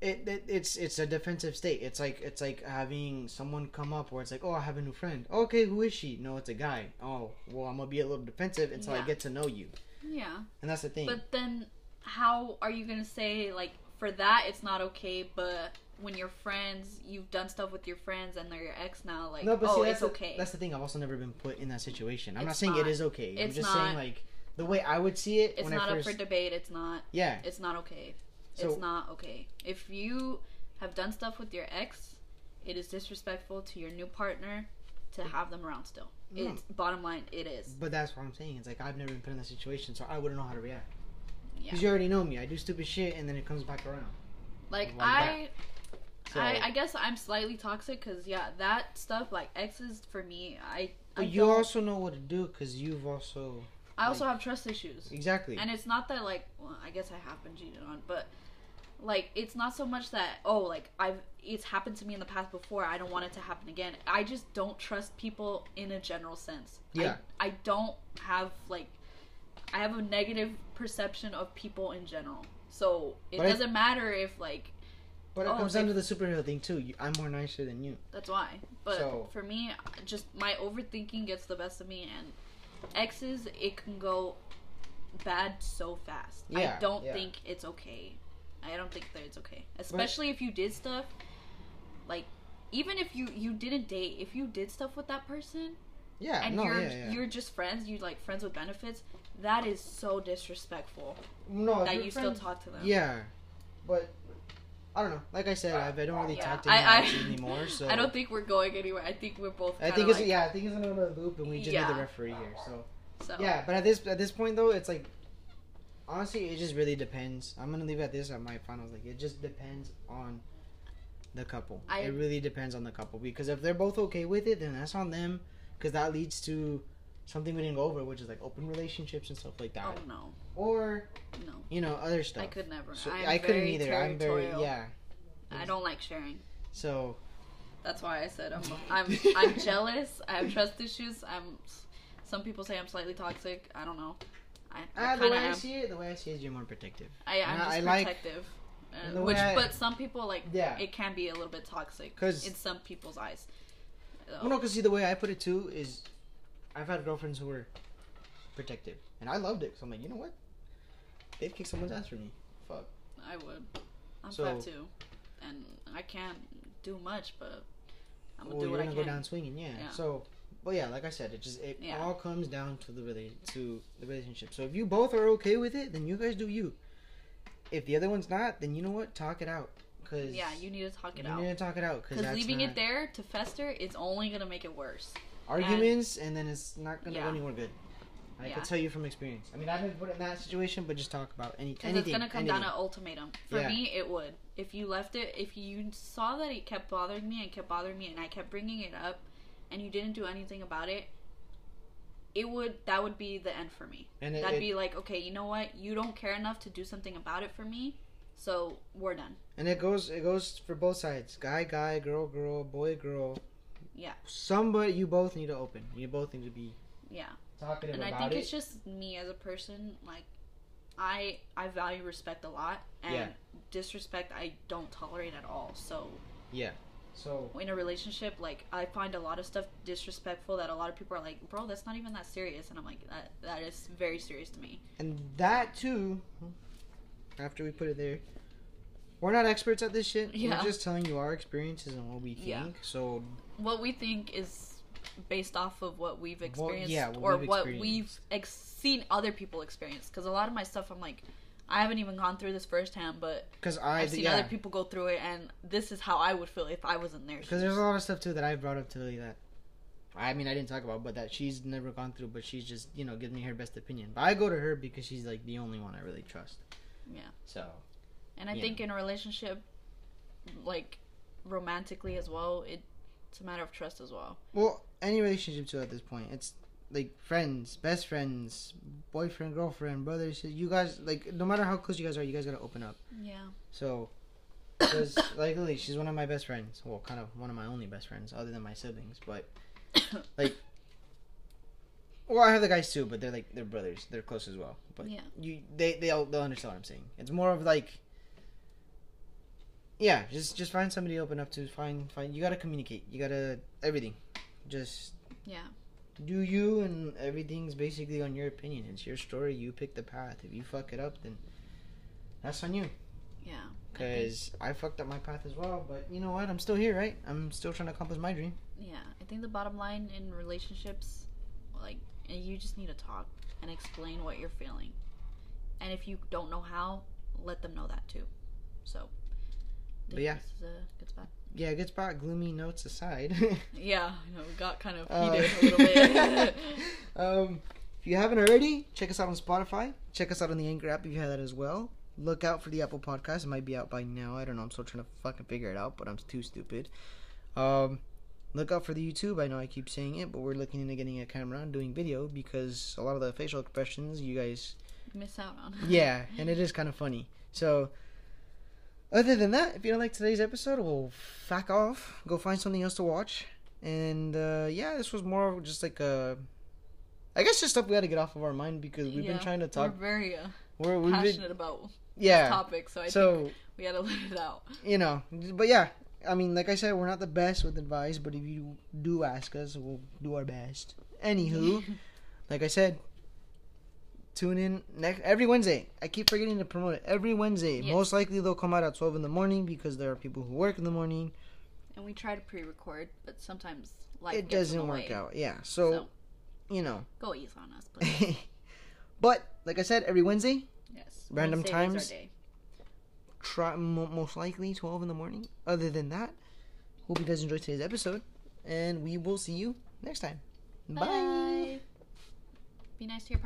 Speaker 1: it, it it's it's a defensive state. It's like it's like having someone come up where it's like, oh, I have a new friend. Okay, who is she? No, it's a guy. Oh, well, I'm gonna be a little defensive until I get to know you.
Speaker 2: yeah,
Speaker 1: And that's the thing.
Speaker 2: but then how are you gonna say like for that it's not okay, but when you're friends, you've done stuff with your friends and they're your ex now, like
Speaker 1: no, but
Speaker 2: oh,
Speaker 1: see,
Speaker 2: it's
Speaker 1: that's the,
Speaker 2: okay.
Speaker 1: That's the thing. I've also never been put in that situation. I'm not saying
Speaker 2: not.
Speaker 1: it is okay. I'm
Speaker 2: It's
Speaker 1: just
Speaker 2: not.
Speaker 1: saying like the way I would see it
Speaker 2: It's not
Speaker 1: first.
Speaker 2: up for debate. It's not.
Speaker 1: yeah.
Speaker 2: It's not okay.
Speaker 1: So-
Speaker 2: it's not okay. If you have done stuff with your ex, it is disrespectful to your new partner to have them around still.
Speaker 1: No.
Speaker 2: It's bottom line. It is.
Speaker 1: But that's what I'm saying. It's like I've never been put in that situation, so I wouldn't know how to react.
Speaker 2: Yeah.
Speaker 1: Because you already know me. I do stupid shit, and then it comes back around.
Speaker 2: Like,
Speaker 1: like
Speaker 2: I,
Speaker 1: So,
Speaker 2: I, I guess I'm slightly toxic because yeah, that stuff like exes for me, I. I
Speaker 1: but you
Speaker 2: don't-
Speaker 1: also know what to do because you've also
Speaker 2: I also have trust issues.
Speaker 1: exactly.
Speaker 2: And it's not that like well, I guess I have been cheated on, but like it's not so much that oh like I've it's happened to me in the past before. I don't want it to happen again. I just don't trust people in a general sense.
Speaker 1: Yeah.
Speaker 2: I, I don't have like I have a negative perception of people in general. So it
Speaker 1: But
Speaker 2: doesn't matter if like
Speaker 1: but it
Speaker 2: oh,
Speaker 1: comes down to the superhero thing too. I'm more nicer than you.
Speaker 2: that's why. But
Speaker 1: So-
Speaker 2: for me, just my overthinking gets the best of me, and exes it can go bad so fast.
Speaker 1: Yeah,
Speaker 2: I don't
Speaker 1: yeah.
Speaker 2: think it's okay. I don't think that it's okay, especially if you did stuff like even if you you didn't date, if you did stuff with that person
Speaker 1: Yeah,
Speaker 2: and
Speaker 1: no,
Speaker 2: you're
Speaker 1: yeah, yeah.
Speaker 2: you're just friends, you like friends with benefits, that is so disrespectful
Speaker 1: no,
Speaker 2: that you still talk to them.
Speaker 1: Yeah, but I don't know. Like I said, I, I don't really
Speaker 2: Yeah,
Speaker 1: talk to
Speaker 2: I-
Speaker 1: him
Speaker 2: I-
Speaker 1: much anymore. So
Speaker 2: I don't think we're going anywhere. I think we're both.
Speaker 1: I think it's
Speaker 2: like,
Speaker 1: yeah. I think it's another loop, and we just need the referee here. So
Speaker 2: So
Speaker 1: yeah, but at this at this point though, it's like honestly, it just really depends. I'm gonna leave it at this at my finals. Like it just depends on the couple.
Speaker 2: I-
Speaker 1: it really depends on the couple because if they're both okay with it, then that's on them. Because that leads to something we didn't go over, which is like open relationships and stuff like that,
Speaker 2: Oh no,
Speaker 1: or
Speaker 2: no,
Speaker 1: you know other stuff.
Speaker 2: I could never.
Speaker 1: So, I couldn't either. I'm very yeah.
Speaker 2: I don't like sharing.
Speaker 1: So
Speaker 2: That's why I said I'm. I'm. I'm jealous. I have trust issues. I'm. Some people say I'm slightly toxic. I don't know. I, I
Speaker 1: ah, the way
Speaker 2: of
Speaker 1: I see it, the way I see it is you're more protective.
Speaker 2: I, I'm
Speaker 1: and
Speaker 2: just
Speaker 1: I like-
Speaker 2: protective. Uh,
Speaker 1: the way
Speaker 2: which,
Speaker 1: I-
Speaker 2: but some people like
Speaker 1: Yeah.
Speaker 2: it can be a little bit toxic
Speaker 1: Cause,
Speaker 2: in some people's eyes. So,
Speaker 1: Well, no, because see, the way I put it too is, I've had girlfriends who were protective, and I loved it. So I'm like, you know what? They'd kick someone's ass for me. Fuck.
Speaker 2: I would. I'm
Speaker 1: So-
Speaker 2: five two, and I can't do much, but I'm gonna
Speaker 1: Well,
Speaker 2: do what I can.
Speaker 1: go down swinging, yeah.
Speaker 2: Yeah.
Speaker 1: So, well, yeah, like I said, it just it
Speaker 2: Yeah.
Speaker 1: all comes down to the rela- to the relationship. So if you both are okay with it, then you guys do you. If the other one's not, then you know what? Talk it out. Cause
Speaker 2: Yeah, you need to talk it
Speaker 1: you
Speaker 2: out.
Speaker 1: You need to talk it out. Because
Speaker 2: leaving it there to fester, it's only gonna make it worse.
Speaker 1: Arguments, and, then it's not gonna
Speaker 2: Yeah.
Speaker 1: go anywhere good. I
Speaker 2: Yeah.
Speaker 1: can tell you from experience. I mean, I've been put in that situation, but just talk about any anything.
Speaker 2: it's gonna come
Speaker 1: anything.
Speaker 2: down to ultimatum. For
Speaker 1: Yeah.
Speaker 2: me, it would. If you left it, if you saw that it kept bothering me and kept bothering me, and I kept bringing it up, and you didn't do anything about it, it would that would be the end for me.
Speaker 1: and it,
Speaker 2: That'd
Speaker 1: it-
Speaker 2: be like, okay, you know what? You don't care enough to do something about it for me, so we're done.
Speaker 1: and it goes it goes for both sides. Guy, guy, girl, girl, boy, girl.
Speaker 2: Yeah.
Speaker 1: Somebody, you both need to open. You both need to be
Speaker 2: Yeah.
Speaker 1: talkative
Speaker 2: and I think
Speaker 1: it.
Speaker 2: it's just me as a person. Like, I I value respect a lot, and
Speaker 1: Yeah.
Speaker 2: disrespect I don't tolerate at all. So Yeah.
Speaker 1: so
Speaker 2: in a relationship, like I find a lot of stuff disrespectful that a lot of people are like, bro, that's not even that serious, and I'm like, that that is very serious to me.
Speaker 1: And that too, after we put it there, we're not experts at this shit.
Speaker 2: Yeah.
Speaker 1: We're just telling you our experiences and what we think.
Speaker 2: Yeah.
Speaker 1: So
Speaker 2: What we think is based off of what we've
Speaker 1: Well,
Speaker 2: experienced,
Speaker 1: yeah, what
Speaker 2: or
Speaker 1: we've
Speaker 2: what
Speaker 1: experienced.
Speaker 2: we've ex- seen other people experience. Because a lot of my stuff, I'm like, I haven't even gone through this firsthand, but
Speaker 1: because I
Speaker 2: I've seen
Speaker 1: yeah,
Speaker 2: other people go through it, and this is how I would feel if I was in there.
Speaker 1: because there's a lot of stuff too that I brought up to Lily that. I mean, I didn't talk about, but that she's never gone through, but she's just, you know, gives me her best opinion. But I go to her because she's like the only one I really trust.
Speaker 2: Yeah.
Speaker 1: So
Speaker 2: And I think in a relationship, like romantically as well, it, it's a matter of trust as well.
Speaker 1: Well, any relationship too at this point, it's like friends, best friends, boyfriend, girlfriend, brother. sis- You guys like no matter how close you guys are, you guys gotta open up.
Speaker 2: Yeah.
Speaker 1: So, because like Lily, she's one of my best friends. Well, kind of one of my only best friends, other than my siblings. But like, well, I have the guys too, but they're like they're brothers. They're close as well. But
Speaker 2: Yeah.
Speaker 1: you, they they'll they'll understand what I'm saying. It's more of like. Yeah, just just find somebody to open up to. Find find. You gotta communicate. You gotta everything. Just
Speaker 2: Yeah.
Speaker 1: do you and everything's basically on your opinion. It's your story. You pick the path. If you fuck it up, then that's on you.
Speaker 2: Yeah. I
Speaker 1: Because I, fucked up my path as well. But you know what? I'm still here, right? I'm still trying to accomplish my dream.
Speaker 2: Yeah. I think the bottom line in relationships, like, eh, you just need to talk and explain what you're feeling. And if you don't know how, let them know that too. So.
Speaker 1: But yeah.
Speaker 2: A good spot.
Speaker 1: Yeah, good spot. Gloomy notes aside.
Speaker 2: Yeah. I know, we got kind of
Speaker 1: Uh,
Speaker 2: heated a little bit.
Speaker 1: um, if you haven't already, check us out on Spotify. Check us out on the Anchor app if you have that as well. Look out for the Apple Podcast. It might be out by now. I don't know. I'm still trying to fucking figure it out, but I'm too stupid. Um, look out for the YouTube. I know I keep saying it, but we're looking into getting a camera and doing video because a lot of the facial expressions you guys
Speaker 2: Miss out on.
Speaker 1: yeah, and it is kind of funny. So, other than that, if you don't like today's episode, we'll fuck off. Go find something else to watch. And uh, yeah, this was more of just like a, I guess just stuff we had to get off of our mind because we've been trying to talk.
Speaker 2: We're very uh,
Speaker 1: We're, we've been,
Speaker 2: passionate about
Speaker 1: yeah.
Speaker 2: topic, so I think
Speaker 1: So
Speaker 2: we had to let it out.
Speaker 1: you know, but yeah, I mean, like I said, we're not the best with advice, but if you do ask us, we'll do our best. Anywho, like I said, tune in next every Wednesday. I keep forgetting to promote it. Every Wednesday.
Speaker 2: Yes.
Speaker 1: Most likely they'll come out at twelve in the morning because there are people who work in the morning.
Speaker 2: and we try to pre-record, but sometimes life
Speaker 1: it doesn't work out. Yeah. So,
Speaker 2: So.
Speaker 1: you know.
Speaker 2: Go easy on us, please.
Speaker 1: but like I said, every Wednesday,
Speaker 2: yes.
Speaker 1: Random
Speaker 2: Wednesday
Speaker 1: times. try mo- most likely twelve in the morning. Other than that, hope you guys enjoyed today's episode, and we will see you next time. Bye.
Speaker 2: Bye. Be nice to your